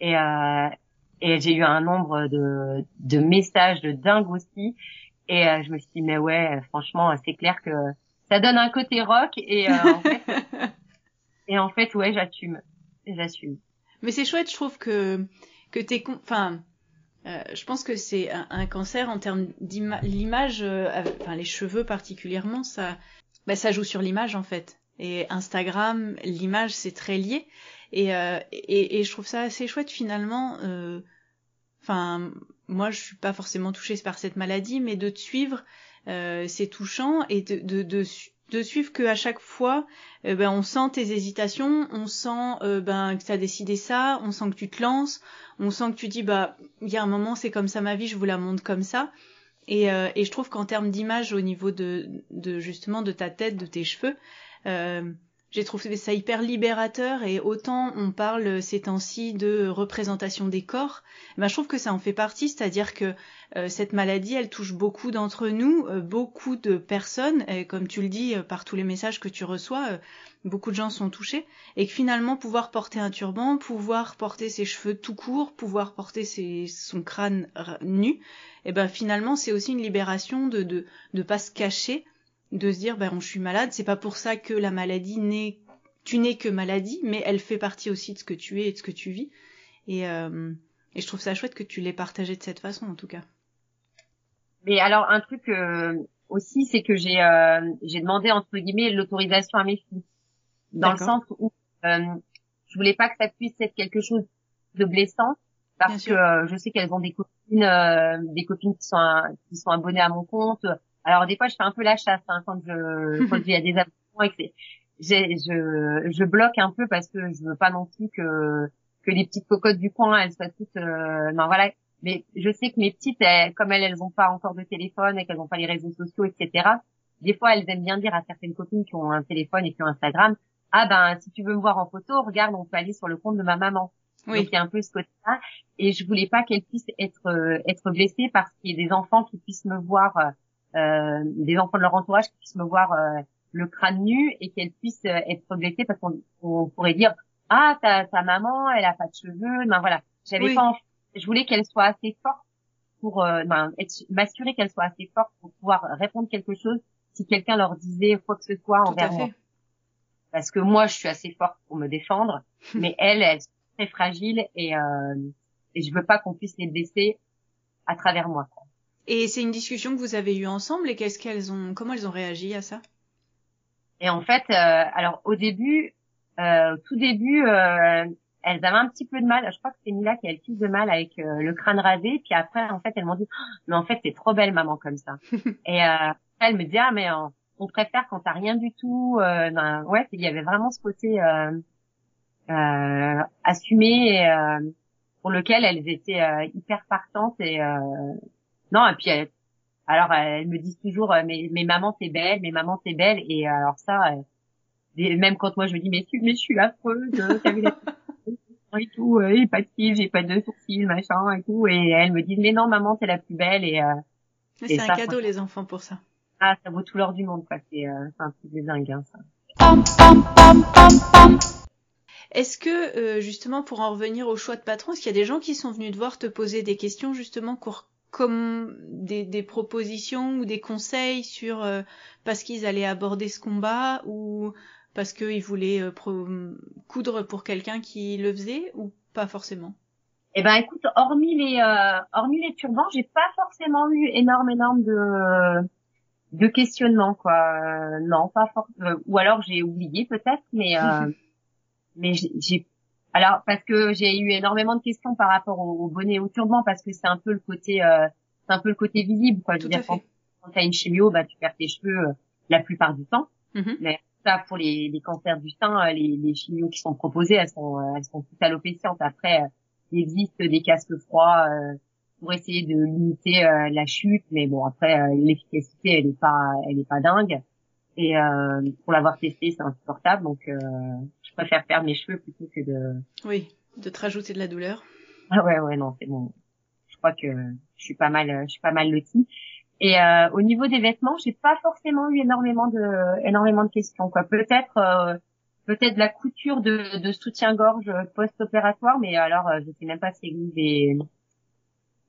Et, euh, et j'ai eu un nombre de, de messages de dingue aussi. Et euh, je me suis dit, mais ouais, franchement, c'est clair que ça donne un côté rock. Et, euh, en, fait, et en fait, ouais, j'assume. J'assume. Mais c'est chouette, je trouve que, que t'es... Enfin, euh, je pense que c'est un, cancer en termes d'image, euh, enfin les cheveux particulièrement, ça, bah, ça joue sur l'image en fait et Instagram, l'image c'est très lié et, euh, et, et je trouve ça assez chouette finalement. Euh, enfin, moi je suis pas forcément touchée par cette maladie, mais de te suivre, euh, c'est touchant et de, de, de, de suivre que à chaque fois, euh, ben on sent tes hésitations, on sent euh, ben que tu as décidé ça, on sent que tu te lances, on sent que tu dis bah il y a un moment c'est comme ça ma vie, je vous la montre comme ça. Et, euh, et je trouve qu'en termes d'image au niveau de, de justement de ta tête, de tes cheveux, j'ai trouvé ça hyper libérateur et autant on parle ces temps-ci de représentation des corps, ben je trouve que ça en fait partie, c'est-à-dire que euh, cette maladie, elle touche beaucoup d'entre nous, euh, beaucoup de personnes, et comme tu le dis par tous les messages que tu reçois, beaucoup de gens sont touchés, et que finalement pouvoir porter un turban, pouvoir porter ses cheveux tout courts, pouvoir porter ses, son crâne nu, et eh ben finalement c'est aussi une libération de de de pas se cacher de se dire ben je suis malade, c'est pas pour ça que la maladie n'est tu n'es que maladie, mais elle fait partie aussi de ce que tu es et de ce que tu vis. Et, euh, et je trouve ça chouette que tu l'aies partagé de cette façon en tout cas. Mais alors un truc euh, aussi, c'est que j'ai euh, j'ai demandé entre guillemets l'autorisation à mes filles, dans le sens où euh, je voulais pas que ça puisse être quelque chose de blessant, parce que je sais qu'elles ont des copines, des copines qui sont qui sont abonnées à mon compte alors des fois, je fais un peu la chasse hein, quand je quand il y a des abonnements et que je je bloque un peu parce que je veux pas non plus que que les petites cocottes du coin elles soient toutes euh, non voilà. Mais je sais que mes petites comme elles elles ont pas encore de téléphone et qu'elles ont pas les réseaux sociaux etc des fois elles aiment bien dire à certaines copines qui ont un téléphone et qui ont Instagram ah ben si tu veux me voir en photo regarde on peut aller sur le compte de ma maman oui. donc il y a un peu ce côté-là. Et je voulais pas qu'elles puissent être euh, être blessées parce qu'il y a des enfants qui puissent me voir euh, des enfants de leur entourage qui puissent me voir euh, le crâne nu et qu'elles puissent euh, être blessées parce qu'on pourrait dire ah ta, ta maman elle a pas de cheveux ben voilà. J'avais pas je voulais qu'elle soit assez forte pour euh, ben, m'assurer qu'elle soit assez forte pour pouvoir répondre quelque chose si quelqu'un leur disait quoi que ce soit envers moi. parce que moi je suis assez forte pour me défendre mais elle elle est très fragile et euh, et je veux pas qu'on puisse les blesser à travers moi et c'est une discussion que vous avez eue ensemble et qu'est-ce qu'elles ont, comment elles ont réagi à ça? Et en fait, euh, alors au début, euh, tout début, euh, elles avaient un petit peu de mal. Je crois que c'est Mila qui a le plus de mal avec euh, le crâne rasé. Puis après, en fait, elles m'ont dit, oh, mais en fait, c'est trop belle maman comme ça. et euh, elle me dit, ah mais on préfère quand t'as rien du tout. Ben, ouais, il y avait vraiment ce côté assumé et, pour lequel elles étaient hyper partantes et non, et puis alors elles me disent toujours euh, mais, mais maman c'est belle, mais maman c'est belle. Et alors ça euh, même quand moi je me dis mais, mais je suis affreuse, t'as vu et tout, euh, j'ai pas de cils, j'ai pas de sourcils, machin et tout. Et elles me disent mais non maman t'es la plus belle. Et, euh, c'est un cadeau les enfants pour ça. Ah ça vaut tout l'or du monde quoi, c'est euh, un truc de dingue hein, ça. Est-ce que euh, justement pour en revenir au choix de patron, est-ce qu'il y a des gens qui sont venus te voir te poser des questions justement comme des, des, propositions ou des conseils sur euh, parce qu'ils allaient aborder ce combat ou parce qu'ils voulaient euh, coudre pour quelqu'un qui le faisait ou pas forcément? Eh ben écoute, hormis les euh, hormis les turbans, j'ai pas forcément eu énorme énorme de de questionnements quoi. non, pas forcément. ou alors j'ai oublié peut-être, mais mais j'ai alors parce que j'ai eu énormément de questions par rapport au, bonnet et au turban parce que c'est un peu le côté c'est un peu le côté visible quoi. Je veux dire, quand, quand t'as une chimio, bah tu perds tes cheveux la plupart du temps. Mm-hmm. Mais ça, pour les, les cancers du sein, euh, les, les chimios qui sont proposées, elles sont, euh, elles sont toutes alopécientes. Après, euh, il existe des casques froids pour essayer de limiter la chute, mais bon, après, l'efficacité, elle est pas, elle est pas dingue. Et pour l'avoir testé, c'est insupportable. Donc, je préfère perdre mes cheveux plutôt que de. Oui, de te rajouter de la douleur. Ah ouais, ouais, non, c'est bon. Je crois que je suis pas mal, je suis pas mal lotie. Et euh, au niveau des vêtements, j'ai pas forcément eu énormément de énormément de questions. Quoi, peut-être euh, peut-être la couture de, de soutien-gorge post-opératoire, mais alors euh, je sais même pas s'il existe des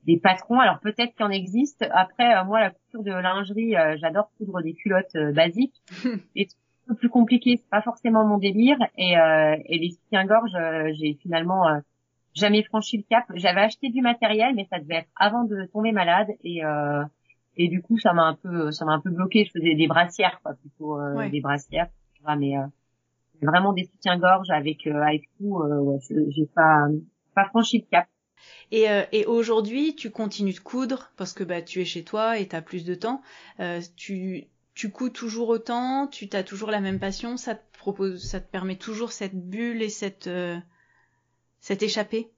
des patrons. Alors peut-être qu'il en existe. Après, euh, moi, la couture de lingerie, j'adore coudre des culottes basiques. Et un peu plus compliqué, c'est pas forcément mon délire. Et, et les soutiens-gorge, j'ai finalement jamais franchi le cap. J'avais acheté du matériel, mais ça devait être avant de tomber malade et et du coup ça m'a un peu ça m'a un peu bloqué je faisais des brassières quoi plutôt euh, des brassières mais euh, vraiment des soutiens-gorge avec euh, avec tout ouais, j'ai pas pas franchi le cap et, et aujourd'hui, tu continues de coudre parce que bah tu es chez toi et tu as plus de temps. tu tu couds toujours autant, tu as toujours la même passion, ça te propose, ça te permet toujours cette bulle et cette cette échappée?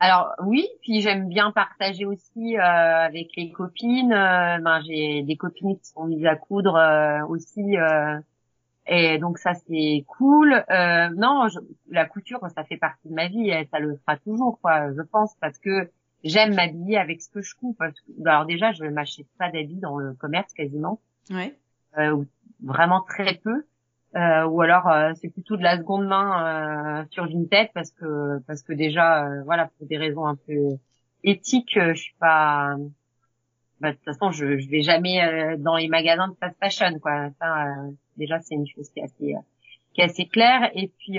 Alors oui, puis j'aime bien partager aussi euh, avec les copines. Euh, ben, j'ai des copines qui sont mises à coudre euh, aussi, et donc ça c'est cool. non, la couture ça fait partie de ma vie, et ça le fera toujours quoi, je pense, parce que j'aime m'habiller avec ce que je. Parce que, alors déjà, je ne m'achète pas d'habits dans le commerce quasiment, ouais. vraiment très peu. Euh, ou alors euh, c'est plutôt de la seconde main euh, sur Vinted parce que parce que déjà euh, voilà pour des raisons un peu éthiques je suis pas bah, de toute façon je je vais jamais dans les magasins de fast fashion quoi ça déjà c'est une chose qui est assez qui est assez claire. Et puis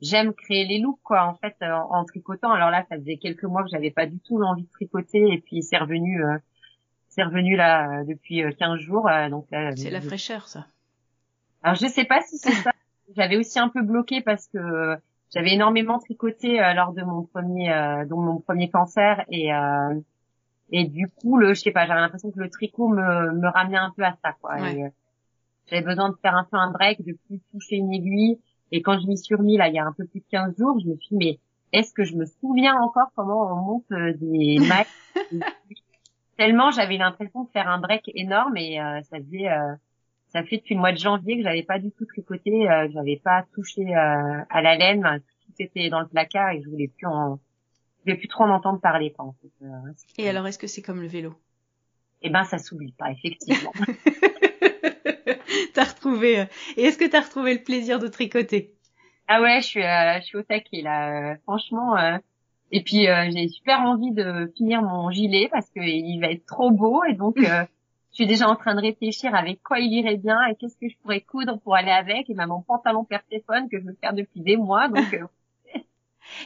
j'aime créer les looks quoi en fait en, tricotant. Alors là ça faisait quelques mois que j'avais pas du tout l'envie de tricoter. Et puis c'est revenu c'est revenu là depuis 15 jours donc c'est la fraîcheur ça. Alors je sais pas si c'est ça. J'avais aussi un peu bloqué parce que j'avais énormément tricoté euh, lors de mon premier euh, mon premier cancer. Et euh, et du coup le je sais pas j'avais l'impression que le tricot me me ramenait un peu à ça quoi. Euh, j'avais besoin de faire un peu un break, de plus toucher une aiguille et quand je m'y suis remis là il y a un peu plus de 15 jours, je me suis dit mais est-ce que je me souviens encore comment on monte des mailles Tellement j'avais l'impression de faire un break énorme et ça faisait ça fait depuis le mois de janvier que j'avais pas du tout tricoté, euh, que j'avais pas touché euh, à la laine, tout était dans le placard et je voulais plus en, je voulais plus trop en entendre parler. Quoi, en fait. Euh, et alors, est-ce que c'est comme le vélo? Eh ben, ça s'oublie pas, effectivement. t'as retrouvé. Euh, et est-ce que t'as retrouvé le plaisir de tricoter? Ah ouais, je suis, je suis au taquet là. franchement. Et puis j'ai super envie de finir mon gilet parce que il va être trop beau et donc je suis déjà en train de réfléchir avec quoi il irait bien et qu'est-ce que je pourrais coudre pour aller avec et même mon pantalon Perséphone que je veux faire depuis des mois donc euh,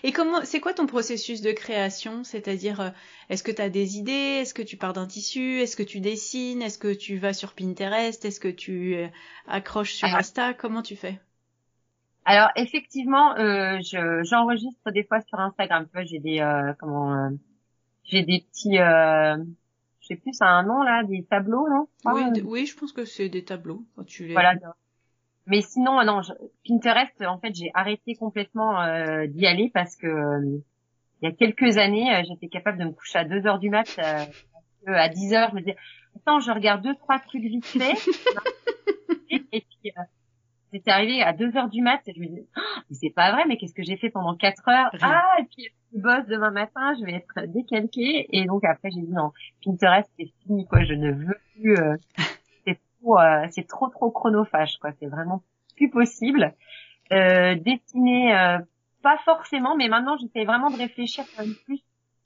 Et comment c'est quoi ton processus de création? C'est-à-dire euh, est-ce que tu as des idées? Est-ce que tu pars d'un tissu? Est-ce que tu dessines? Est-ce que tu vas sur Pinterest? Est-ce que tu euh, accroches sur Insta? Comment tu fais? Alors effectivement, euh, j'enregistre des fois sur Instagram. Tu vois, j'ai des comment j'ai des petits je sais plus, ça a un nom là, des tableaux, non? Oui, oui, je pense que c'est des tableaux. tu les... Voilà. Mais sinon, non, Pinterest, en fait, j'ai arrêté complètement euh, d'y aller parce que euh, il y a quelques années, euh, j'étais capable de me coucher à 2 heures du mat. à 10 heures, je me disais, attends, je regarde deux trois trucs vite fait. et puis c'était arrivé à 2 heures du mat, et je me disais, oh, mais c'est pas vrai, mais qu'est-ce que j'ai fait pendant 4 heures? Ah, et puis je bosse demain matin, je vais être décalquée. Et donc après, j'ai dit non, Pinterest, c'est fini, quoi, je ne veux plus. Euh, c'est trop, euh, c'est trop, trop chronophage, quoi. C'est vraiment plus possible. Euh, dessiner, euh, pas forcément, mais maintenant, j'essaie vraiment de réfléchir un peu plus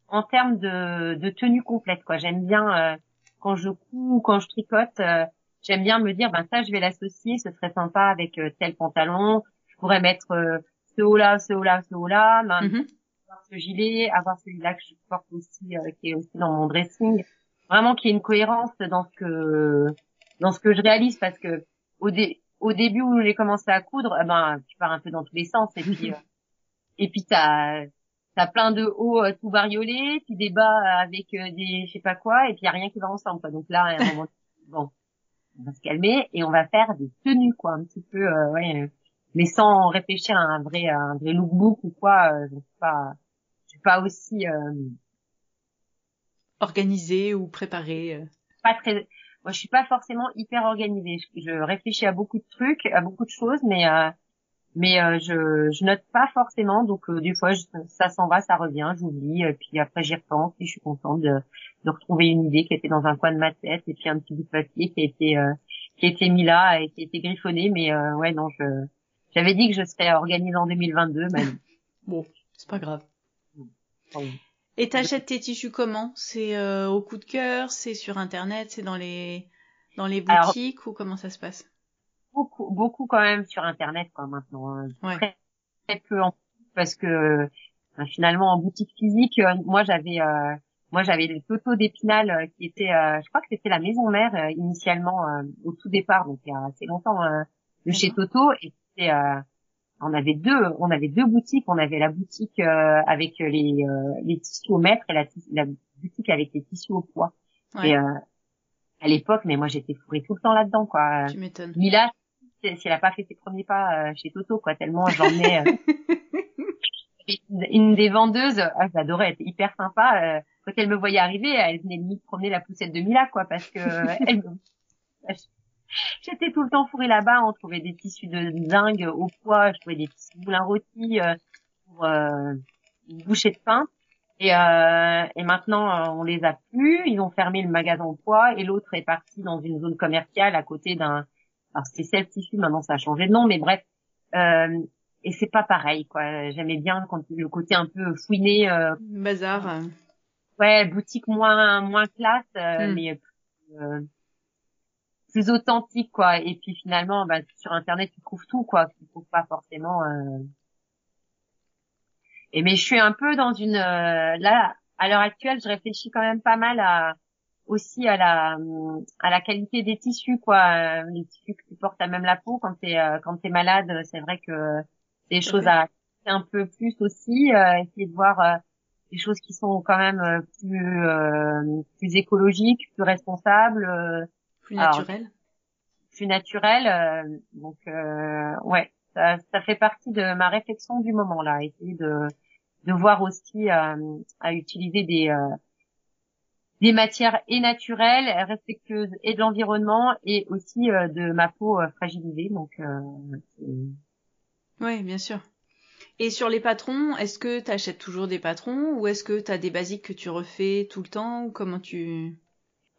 en termes de, de tenue complète, quoi. J'aime bien quand je couds ou quand je tricote j'aime bien me dire ben ça je vais l'associer ce serait sympa avec euh, tel pantalon je pourrais mettre euh, ce haut-là, ce haut-là, ce haut-là, mm avoir ce gilet, avoir celui-là que je porte aussi, euh, qui est aussi dans mon dressing. Vraiment qu'il y ait une cohérence dans ce que dans ce que je réalise parce que au, dé au début où j'ai commencé à coudre, eh ben tu pars un peu dans tous les sens et puis euh, et puis t'as t'as plein de hauts euh, tout bariolés, puis des bas avec des je sais pas quoi et puis y a rien qui va ensemble quoi. Donc là à un moment bon on va se calmer et on va faire des tenues quoi un petit peu ouais mais sans réfléchir à un vrai un vrai lookbook ou quoi euh, je suis pas je suis pas aussi euh, organisée ou préparée euh. pas très moi je suis pas forcément hyper organisée. Je, réfléchis à beaucoup de trucs à beaucoup de choses mais euh, mais euh, je je note pas forcément. Donc des fois ça s'en va ça revient j'oublie puis après j'y repense et je suis contente de de retrouver une idée qui était dans un coin de ma tête et puis un petit bout de papier qui a été qui a été mis là et qui a été griffonné. Mais ouais non je j'avais dit que je serais organisée en 2022, mais bon, c'est pas grave. Et t'achètes tes tissus comment? C'est euh, au coup de cœur, c'est sur internet, c'est dans les dans les boutiques ou comment ça se passe? Beaucoup, beaucoup quand même sur internet quoi maintenant. Hein. Très, très, peu en parce que euh, finalement en boutique physique, euh, moi j'avais moi j'avais les Toto d'Épinal qui était, je crois que c'était la maison mère initialement au tout départ, donc il y a assez longtemps de chez Toto et euh, on avait deux, on avait deux boutiques. On avait la boutique euh, avec les, euh, les tissus au mètre et la, la, boutique avec les tissus au poids. Et à l'époque, mais moi j'étais fourrée tout le temps là-dedans, quoi. Tu m'étonnes. Mila, si elle a pas fait ses premiers pas chez Toto, quoi, tellement j'emmenais. une des vendeuses, ah, j'adorais, elle était hyper sympa. quand elle me voyait arriver, elle venait de promener la poussette de Mila, quoi, parce que elle, J'étais tout le temps fourrée là-bas. On trouvait des tissus de dingue au poids. Je trouvais des petits moulins rôtis euh, pour euh, une bouchée de pain. Et, euh, et maintenant, euh, on les a plus. Ils ont fermé le magasin au poids et l'autre est parti dans une zone commerciale à côté d'un. Alors c'était Self Tissu. Maintenant, ça a changé de nom, mais bref. Euh, et c'est pas pareil, quoi. J'aimais bien quand le côté un peu fouiné. Euh, Bazar. Ouais, boutique moins moins classe, hmm. mais plus authentique quoi. Et puis finalement bah, sur internet tu trouves tout quoi. Tu trouves pas forcément euh... et mais je suis un peu dans une euh, là à l'heure actuelle je réfléchis quand même pas mal à aussi à la à la qualité des tissus quoi. Les tissus que tu portes à même la peau quand t'es euh, quand t'es malade c'est vrai que c'est des choses à un peu plus aussi euh, essayer de voir des choses qui sont quand même plus plus écologiques plus responsables plus naturel? Plus naturel euh, donc euh, ouais ça, ça, fait partie de ma réflexion du moment là essayer de de voir aussi euh, à utiliser des des matières et naturelles, respectueuses et de l'environnement et aussi de ma peau fragilisée. Donc, oui, bien sûr. Et sur les patrons, est-ce que tu achètes toujours des patrons ou est-ce que tu as des basiques que tu refais tout le temps ou comment tu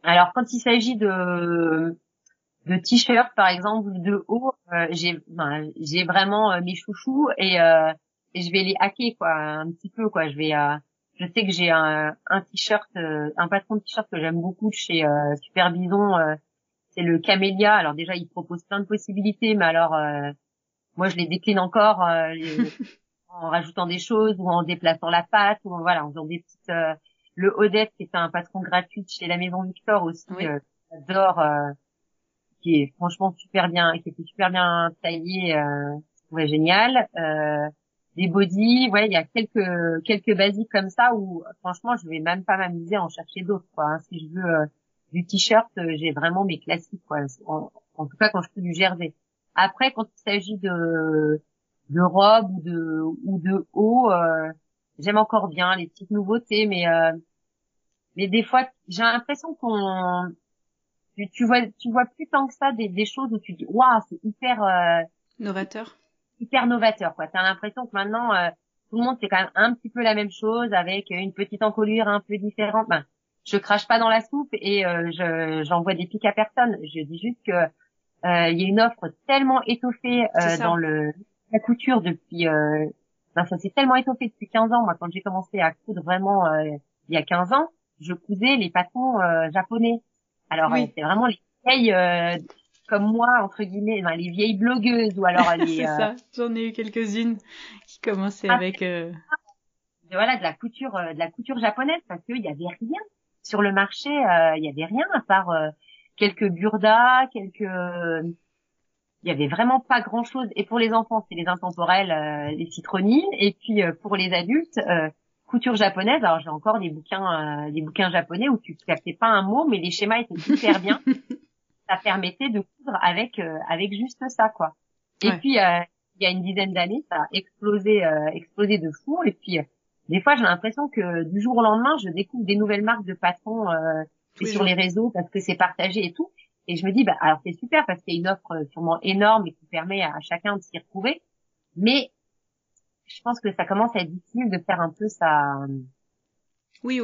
alors quand il s'agit de de t-shirts par exemple de haut, euh, j'ai ben, j'ai vraiment euh, mes chouchous et euh, et je vais les hacker quoi un petit peu quoi. Je vais je sais que j'ai un, un t-shirt un patron de t-shirt que j'aime beaucoup chez Super Bison c'est le Camélia. Alors déjà il propose plein de possibilités mais alors moi je les décline encore en rajoutant des choses ou en déplaçant la pâte ou voilà en faisant des petites le Odette qui est un patron gratuit chez la Maison Victor aussi euh, j'adore euh, qui est franchement super bien qui était super bien taillé euh, ouais génial. Euh, des body ouais il y a quelques quelques basiques comme ça où franchement je vais même pas m'amuser à en chercher d'autres quoi hein. si je veux euh, du t-shirt j'ai vraiment mes classiques quoi. En, tout cas quand je fais du jersey. Après quand il s'agit de de robes ou de ou de haut j'aime encore bien les petites nouveautés mais mais des fois j'ai l'impression qu'on tu, tu, vois tu vois plus tant que ça des, des choses où tu dis waouh c'est hyper euh, novateur. hyper novateur quoi. T'as l'impression que maintenant euh, tout le monde c'est quand même un petit peu la même chose avec une petite encolure un peu différente. Ben je crache pas dans la soupe et euh, je j'envoie des pics à personne. Je dis juste que euh, il y a une offre tellement étoffée dans le la couture depuis ben, ça s'est tellement étoffé depuis 15 ans. Moi quand j'ai commencé à coudre vraiment il y a 15 ans je cousais les patrons euh, japonais. Alors euh, c'est vraiment les vieilles euh, comme moi entre guillemets, les vieilles blogueuses ou alors les. c'est ça. J'en ai eu quelques-unes qui Commencer avec voilà de la couture de la couture japonaise parce qu'il y avait rien sur le marché, il y avait rien à part quelques burdas, quelques il y avait vraiment pas grand chose. Et pour les enfants, c'est les intemporels, les citronines. Et puis pour les adultes, couture japonaise. Alors j'ai encore des bouquins, euh, des bouquins japonais où tu captais pas un mot, mais les schémas étaient super bien. ça permettait de coudre avec euh, avec juste ça, quoi. Et puis euh, il y a une dizaine d'années, ça a explosé, explosé de fou. Et puis des fois, j'ai l'impression que du jour au lendemain, je découvre des nouvelles marques de patrons sur les réseaux parce que c'est partagé et tout. Et je me dis, bah alors c'est super parce qu'il y a une offre sûrement énorme et qui permet à chacun de s'y retrouver. Mais je pense que ça commence à être difficile de faire un peu ça. Oui,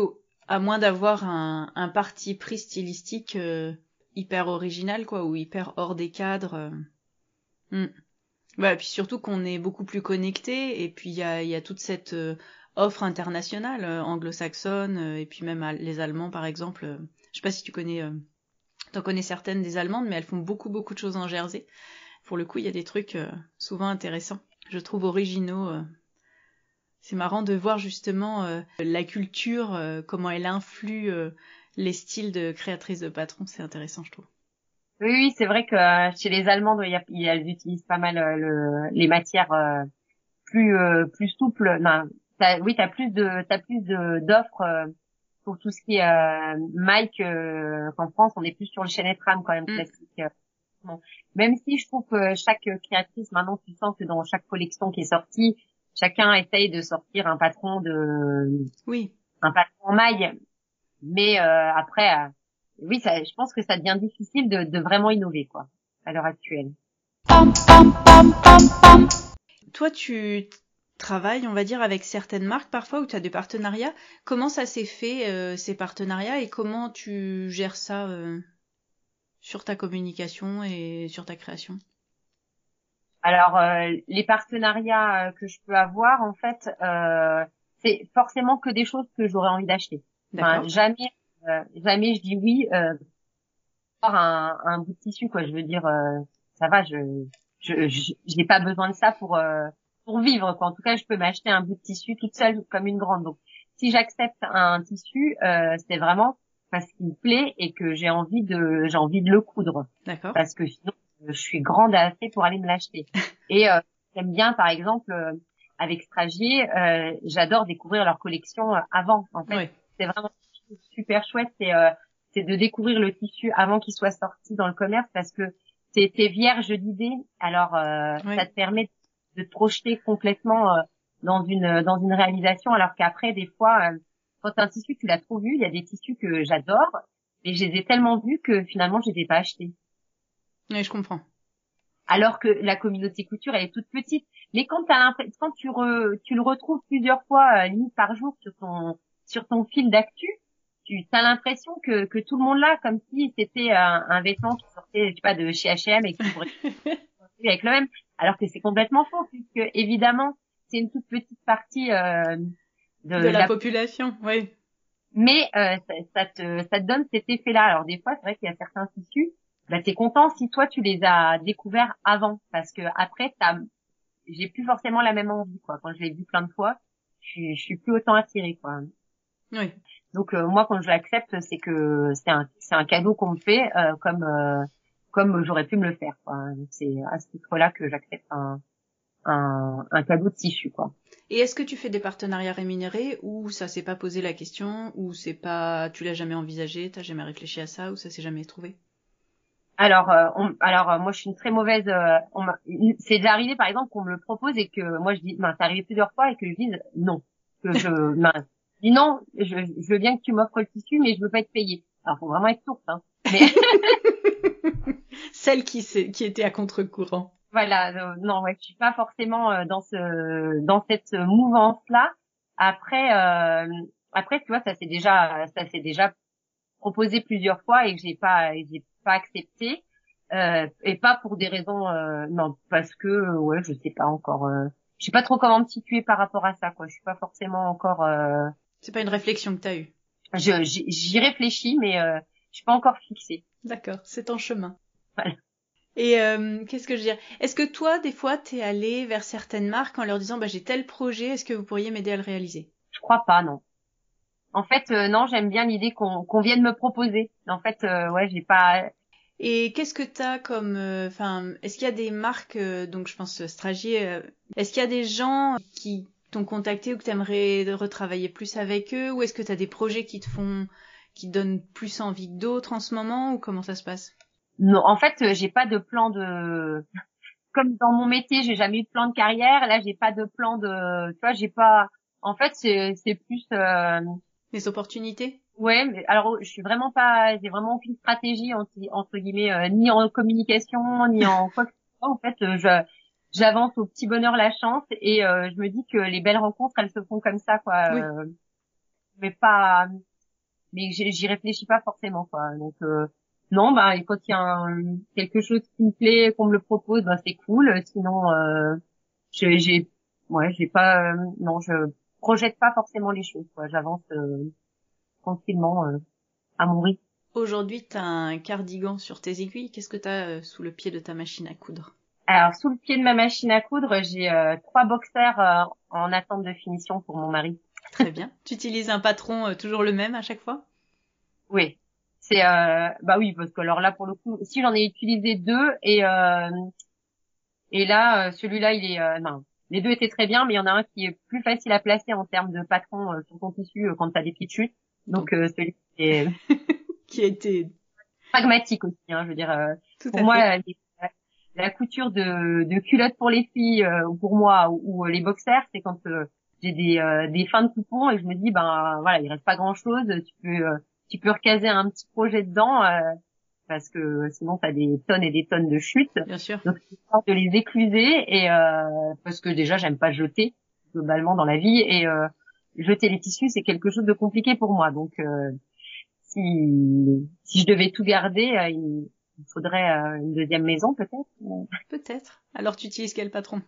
à moins d'avoir un, un parti pris stylistique euh, hyper original, quoi, ou hyper hors des cadres. Euh. Ouais, et puis surtout qu'on est beaucoup plus connecté, et puis il y a, y a toute cette euh, offre internationale anglo-saxonne, et puis même les Allemands, par exemple. je sais pas si tu connais, t'en connais certaines des Allemandes, mais elles font beaucoup beaucoup de choses en Jersey. Pour le coup, il y a des trucs souvent intéressants je trouve originaux. Euh. C'est marrant de voir justement euh, la culture, euh, comment elle influe les styles de créatrices de patrons. C'est intéressant, je trouve. Oui, oui, c'est vrai que chez les Allemandes, il elles utilisent pas mal le, les matières plus plus souples. Non, as, oui, t'as plus de t'as plus de d'offres pour tout ce qui est Mike. qu'en France, on est plus sur le chaîne quand même mm. classique. Même si je trouve que chaque créatrice, maintenant, tu sens que dans chaque collection qui est sortie, chacun essaye de sortir un patron de, oui, un patron en maille. Mais euh, après, euh, oui, ça, je pense que ça devient difficile de, de vraiment innover, quoi, à l'heure actuelle. Toi, tu travailles, on va dire, avec certaines marques parfois où tu as des partenariats. Comment ça s'est fait, euh, ces partenariats, et comment tu gères ça euh? Sur ta communication et sur ta création Alors, euh, les partenariats euh, que je peux avoir, en fait, euh, c'est forcément que des choses que j'aurais envie d'acheter. jamais, jamais je dis oui. Euh, un, un bout de tissu, quoi. Je veux dire, ça va, je, je, n'ai pas besoin de ça pour pour vivre. Quoi. En tout cas, je peux m'acheter un bout de tissu toute seule comme une grande. Donc, si j'accepte un tissu, c'est vraiment parce qu'il me plaît et que j'ai envie de j'ai envie de le coudre. D'accord. Parce que sinon je suis grande assez pour aller me l'acheter. et euh, j'aime bien par exemple euh, avec Stragier, euh, j'adore découvrir leur collection euh, avant en fait. C'est vraiment super chouette c'est euh, c'est de découvrir le tissu avant qu'il soit sorti dans le commerce parce que c'est vierge d'idées. Alors ça te permet de te projeter complètement dans une dans une réalisation alors qu'après des fois quand un tissu, tu l'as trop vu, il y a des tissus que j'adore, mais je les ai tellement vus que finalement, je les ai pas achetés. Oui, je comprends. Alors que la communauté couture, elle est toute petite. Mais quand, quand tu, tu le retrouves plusieurs fois, euh, limite par jour, sur ton, sur ton fil d'actu, tu as l'impression que, que tout le monde l'a, comme si c'était un, un, vêtement qui sortait, je sais pas, de chez H&M et qui pourrait avec le même. Alors que c'est complètement faux, puisque évidemment, c'est une toute petite partie euh, de, la, population, oui. Mais euh, ça, ça, te, ça te donne cet effet-là. Alors des fois, c'est vrai qu'il y a certains tissus, bah t'es content si toi tu les as découverts avant, parce que après t'as, j'ai plus forcément la même envie quoi. Quand je l'ai vu plein de fois, je suis, je suis plus autant attirée quoi. Oui. Donc euh, moi quand je l'accepte, c'est que c'est un, c'est un cadeau qu'on me fait, euh, comme euh, comme j'aurais pu me le faire. Quoi. C'est à ce titre-là que j'accepte un, un, un cadeau de tissu quoi. Et est-ce que tu fais des partenariats rémunérés ou ça s'est pas posé la question ou c'est pas tu l'as jamais envisagé, t'as jamais réfléchi à ça ou ça s'est jamais trouvé? Alors euh, alors euh, moi je suis une très mauvaise euh, c'est déjà arrivé par exemple qu'on me le propose et que moi je dis ben, c'est arrivé plusieurs fois et que je dise non que je ben, dis non je, je veux bien que tu m'offres le tissu mais je veux pas être payée. Alors faut vraiment être source hein. Mais... Celle qui qui était à contre-courant voilà, euh, non, ouais, je suis pas forcément euh, dans ce dans cette mouvance là. Après, euh, après, tu vois, ça s'est déjà ça s'est déjà proposé plusieurs fois et que j'ai pas j'ai pas accepté. Euh, et pas pour des raisons non parce que ouais je sais pas encore je sais pas trop comment me situer par rapport à ça quoi. Je suis pas forcément encore c'est pas une réflexion que tu as eue. je j'y réfléchis mais je suis pas encore fixée. D'accord c'est en chemin. Voilà Et euh, qu'est-ce que je veux dire? Est-ce que toi, des fois, t'es allé vers certaines marques en leur disant bah, j'ai tel projet, est-ce que vous pourriez m'aider à le réaliser? Je crois pas, non. En fait, euh, non, j'aime bien l'idée qu'on vienne me proposer. En fait, euh, ouais, j'ai pas. Et qu'est-ce que t'as comme, enfin, est-ce qu'il y a des marques, donc je pense Stragier, est-ce qu'il y a des gens qui t'ont contacté ou que t'aimerais retravailler plus avec eux, ou est-ce que t'as des projets qui te font, qui te donnent plus envie que d'autres en ce moment, ou comment ça se passe? Non, en fait, euh, j'ai pas de plan de comme dans mon métier, j'ai jamais eu de plan de carrière. Là, j'ai pas de plan de, tu vois, j'ai pas. En fait, c'est c'est plus euh... les opportunités? Ouais, mais alors je suis vraiment pas, j'ai vraiment aucune stratégie entre, entre guillemets, euh, ni en communication, ni en quoi que ce soit. En fait, euh, je j'avance au petit bonheur la chance et je me dis que les belles rencontres, elles se font comme ça, quoi. mais pas, mais j'y réfléchis pas forcément, quoi. Donc non, bah, quand il y a quelque chose qui me plaît, qu'on me le propose, bah, c'est cool. Sinon, euh, j'ai, ouais, j'ai pas, euh, non, je projette pas forcément les choses, quoi. J'avance euh, tranquillement euh, à mon rythme. Aujourd'hui, tu as un cardigan sur tes aiguilles. Qu'est-ce que tu as sous le pied de ta machine à coudre? Alors, sous le pied de ma machine à coudre, j'ai trois boxers en attente de finition pour mon mari. Très bien. tu utilises un patron toujours le même à chaque fois? Oui, c'est euh, bah oui parce que alors là pour le coup si j'en ai utilisé deux et euh, et là euh, celui-là il est euh, non. Les deux étaient très bien mais il y en a un qui est plus facile à placer en termes de patron euh, sur ton tissu quand t'as des petites chutes. Donc celui qui est qui a été pragmatique aussi hein, je veux dire pour moi la, couture de, de culottes pour les filles ou pour moi ou, les boxers c'est quand j'ai des des fins de coupons et je me dis ben voilà il reste pas grand chose tu peux tu peux recaser un petit projet dedans euh, parce que sinon tu as des tonnes et des tonnes de chutes. Bien sûr. Donc de les écluser et euh, parce que déjà j'aime pas jeter globalement dans la vie et euh, jeter les tissus c'est quelque chose de compliqué pour moi. Donc euh, si si je devais tout garder, euh, il, faudrait euh, une deuxième maison peut-être. Peut-être. Alors tu utilises quel patron?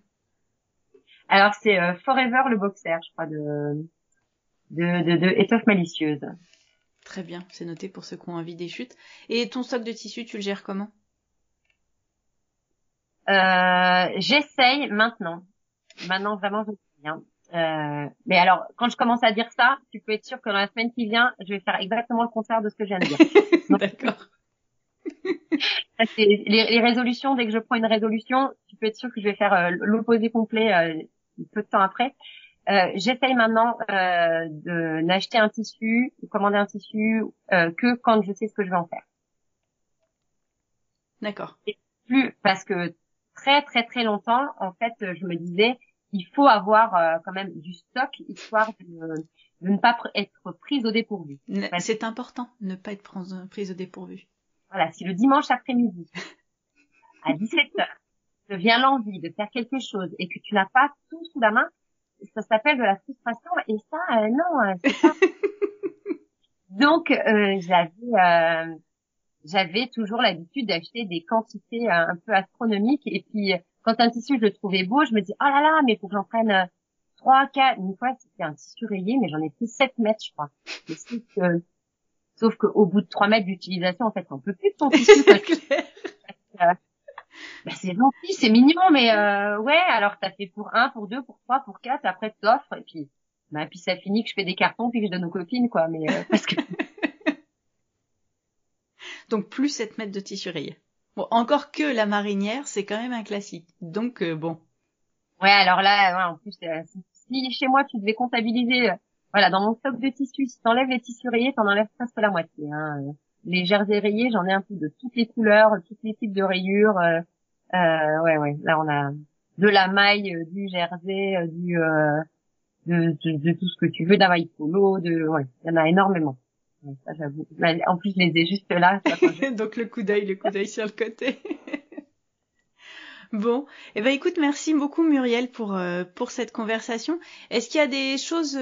Alors c'est Forever le boxer, je crois de de de, de étoffe malicieuse. Très bien, c'est noté pour ceux qui ont envie des chutes. Et ton stock de tissu, tu le gères comment? Euh, J'essaye maintenant. Maintenant, vraiment, je sais bien. Euh, mais alors, quand je commence à dire ça, tu peux être sûr que dans la semaine qui vient, je vais faire exactement le contraire de ce que je viens de dire. D'accord. les, les, résolutions, dès que je prends une résolution, tu peux être sûr que je vais faire euh, l'opposé complet euh, peu de temps après. Euh, j'essaye maintenant euh, de n'acheter un tissu, de commander un tissu euh, que quand je sais ce que je vais en faire. D'accord. Plus parce que très très très longtemps, en fait, je me disais, il faut avoir euh, quand même du stock histoire de, de ne pas être prise au dépourvu. C'est important, ne pas être prise au dépourvu. Voilà, si le dimanche après-midi à 17h te vient l'envie de faire quelque chose et que tu n'as pas tout sous la main, ça s'appelle de la frustration. Et ça euh, non euh, c'est pas donc euh, j'avais j'avais toujours l'habitude d'acheter des quantités un peu astronomiques. Et puis quand un tissu je le trouvais beau je me dis oh là là mais faut que j'en prenne trois quatre. Une fois c'était un tissu rayé mais j'en ai pris 7 mètres je crois. Mais sauf que sauf qu'au bout de 3 mètres d'utilisation en fait on peut plus de ton tissu bah, c'est gentil, c'est mignon, mais euh, ouais, alors t'as fait pour un, pour deux, pour trois, pour quatre, après t'offres, et puis bah puis ça finit que je fais des cartons puis que je donne aux copines, quoi, mais euh, parce que... Donc plus 7 mètres de tissu rayé. Bon, encore que la marinière, c'est quand même un classique. Donc euh, bon. Ouais, alors là, en plus, euh, si chez moi tu devais comptabiliser, voilà, dans mon stock de tissus, si t'enlèves les tissus rayés, t'en enlèves presque la moitié. Hein. Les jerseys rayés, j'en ai un peu de toutes les couleurs, tous les types de rayures. Euh, ouais, ouais. Là, on a de la maille, euh, du jersey, euh, du euh, de, de, de, tout ce que tu veux, d'un maille polo, de ouais, il y en a énormément. ça, j'avoue. En plus, je les ai juste là. Donc le coup d'œil, le coup d'œil sur le côté. Bon, eh ben écoute, merci beaucoup Muriel pour pour cette conversation. Est-ce qu'il y a des choses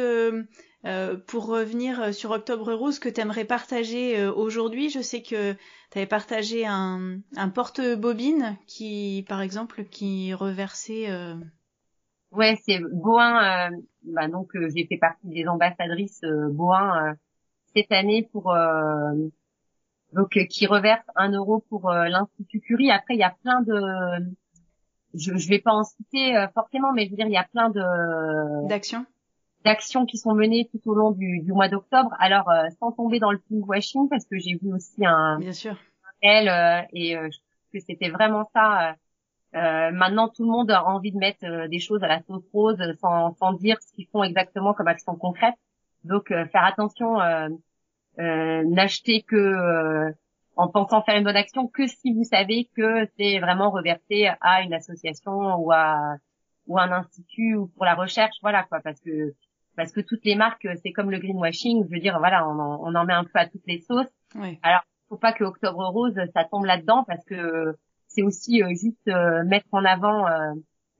euh, pour revenir sur Octobre Rose que tu aimerais partager euh, aujourd'hui, je sais que tu avais partagé un, un porte-bobine qui, par exemple, qui reversait. Euh... Ouais, c'est Boin. Euh, bah donc j'ai fait partie des ambassadrices Boin cette année pour donc qui reverse un euro pour l'institut Curie. Après, il y a plein de je, je vais pas en citer forcément, mais je veux dire, il y a plein de d'actions d'actions qui sont menées tout au long du, du mois d'octobre. Alors, sans tomber dans le pinkwashing, parce que j'ai vu aussi un, Bien sûr. elle et je trouve que c'était vraiment ça euh, maintenant, tout le monde a envie de mettre euh, des choses à la sauce rose sans, sans dire ce qu'ils font exactement comme action concrète. Donc, euh, faire attention, n'acheter que en pensant faire une bonne action que si vous savez que c'est vraiment reversé à une association ou à ou un institut ou pour la recherche, voilà quoi, parce que parce que toutes les marques, c'est comme le greenwashing, je veux dire, voilà, on en, on en met un peu à toutes les sauces. Oui. Alors, faut pas que Octobre Rose, ça tombe là-dedans parce que c'est aussi euh, juste euh, mettre en avant euh,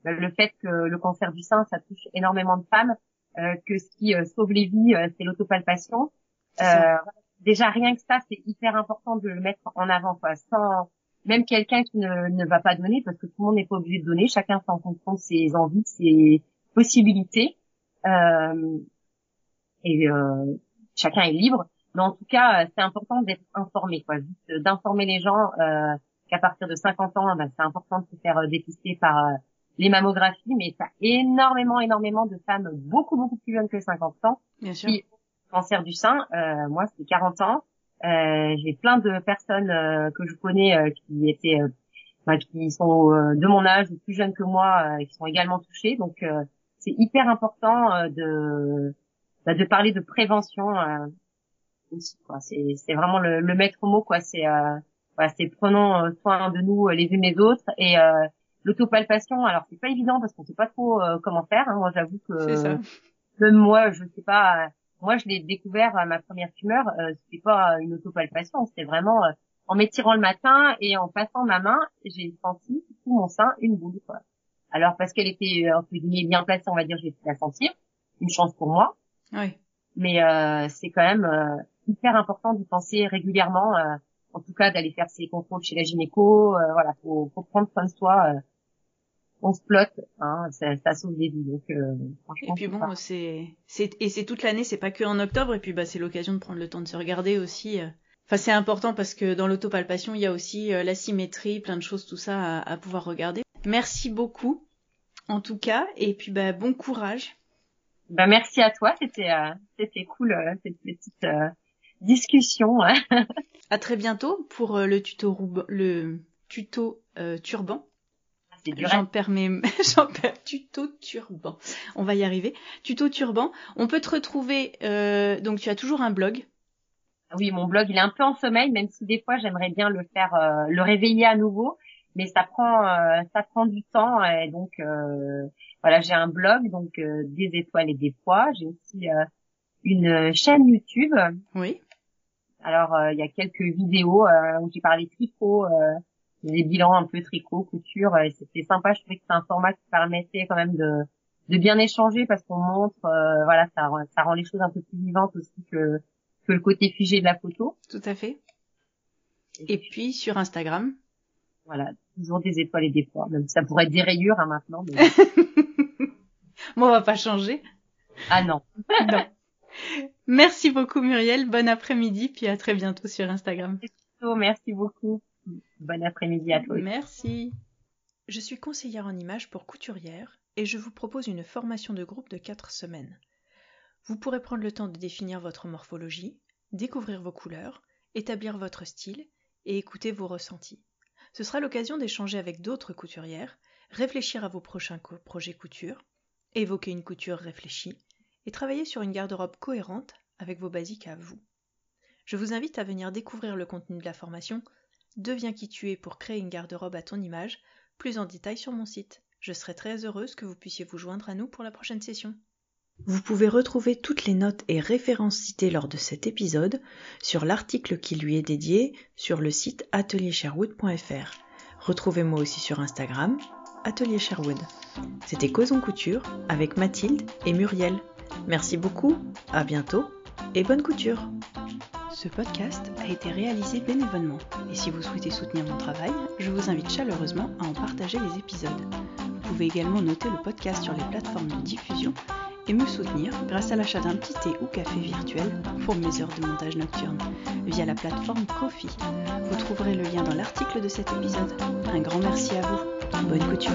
le fait que le cancer du sein, ça touche énormément de femmes, que ce qui sauve les vies, c'est l'autopalpation. Déjà rien que ça, c'est hyper important de le mettre en avant, quoi. Sans même quelqu'un qui ne, ne va pas donner, parce que tout le monde n'est pas obligé de donner, chacun fait en fonction de ses envies, ses possibilités, euh, et euh, chacun est libre. Mais en tout cas, c'est important d'être informé, quoi, d'informer les gens. Euh, qu'à partir de 50 ans, ben, c'est important de se faire euh, dépister par euh, les mammographies, mais ça énormément, énormément de femmes beaucoup, beaucoup plus jeunes que 50 ans Bien sûr. qui cancer du sein. Euh, moi, c'est 40 ans. Euh, J'ai plein de personnes euh, que je connais qui étaient, ben, qui sont de mon âge ou plus jeunes que moi, et qui sont également touchées. Donc, c'est hyper important de ben, de parler de prévention aussi. C'est vraiment le, le maître mot. quoi. C'est voilà, c'est prenons euh, soin de nous euh, les unes les autres et euh, l'autopalpation. Alors c'est pas évident parce qu'on sait pas trop comment faire. Hein. Moi j'avoue que même moi je sais pas. Moi je l'ai découvert à ma première tumeur. c'était pas une autopalpation, c'était vraiment en m'étirant le matin et en passant ma main, j'ai senti sous mon sein une boule. Quoi. Alors parce qu'elle était entre guillemets bien placée, on va dire, j'ai pu la sentir. Une chance pour moi. Oui. Mais euh, c'est quand même hyper important d'y penser régulièrement en tout cas d'aller faire ses contrôles chez la gynéco. Euh, voilà, faut, faut prendre soin de soi. Euh, on se flotte, hein, ça, ça sauve des vies. Donc, euh, et puis bon, c'est, c'est et c'est toute l'année, c'est pas que en octobre. Et puis bah c'est l'occasion de prendre le temps de se regarder aussi. Enfin, c'est important parce que dans l'autopalpation, il y a aussi la symétrie, plein de choses, tout ça à, pouvoir regarder. Merci beaucoup, en tout cas, et puis bah bon courage. Bah merci à toi, c'était c'était cool cette petite discussion. Hein. à très bientôt pour euh, le tuto le tuto euh, turban. Ah, j'en perds mes, j'en perds tuto turban. On va y arriver. Tuto turban. On peut te retrouver. Euh, donc tu as toujours un blog. Oui, mon blog il est un peu en sommeil, même si des fois j'aimerais bien le faire, euh, le réveiller à nouveau, mais ça prend, ça prend du temps. Et donc voilà, j'ai un blog donc des étoiles et des poids. J'ai aussi une chaîne YouTube. Oui. Alors euh, il y a quelques vidéos euh, où j'ai parlé tricot, euh, des bilans un peu tricot, couture. et C'était sympa. Je trouvais que c'est un format qui permettait quand même de, de bien échanger parce qu'on montre, voilà, ça, ça rend les choses un peu plus vivantes aussi que que le côté figé de la photo. Tout à fait. Et, puis sur Instagram. Voilà, toujours des étoiles et des poids. Même ça pourrait être des rayures hein, maintenant. Mais... Moi, on va pas changer. Ah non. non. Merci beaucoup Muriel, bon après-midi, puis à très bientôt sur Instagram. Merci beaucoup. Bon après-midi à toi. Merci. Je suis conseillère en images pour couturière et je vous propose une formation de groupe de 4 semaines. Vous pourrez prendre le temps de définir votre morphologie, découvrir vos couleurs, établir votre style et écouter vos ressentis. Ce sera l'occasion d'échanger avec d'autres couturières, réfléchir à vos prochains projets couture, évoquer une couture réfléchie et travailler sur une garde-robe cohérente avec vos basiques à vous. Je vous invite à venir découvrir le contenu de la formation Deviens qui tu es pour créer une garde-robe à ton image, plus en détail sur mon site. Je serai très heureuse que vous puissiez vous joindre à nous pour la prochaine session. Vous pouvez retrouver toutes les notes et références citées lors de cet épisode sur l'article qui lui est dédié sur le site ateliersherwood.fr. Retrouvez-moi aussi sur Instagram, Atelier Sherwood. C'était Causons Couture avec Mathilde et Muriel. Merci beaucoup, à bientôt et bonne couture Ce podcast a été réalisé bénévolement et si vous souhaitez soutenir mon travail, je vous invite chaleureusement à en partager les épisodes. Vous pouvez également noter le podcast sur les plateformes de diffusion et me soutenir grâce à l'achat d'un petit thé ou café virtuel pour mes heures de montage nocturne via la plateforme Kofi. Vous trouverez le lien dans l'article de cet épisode. Un grand merci à vous. Bonne couture.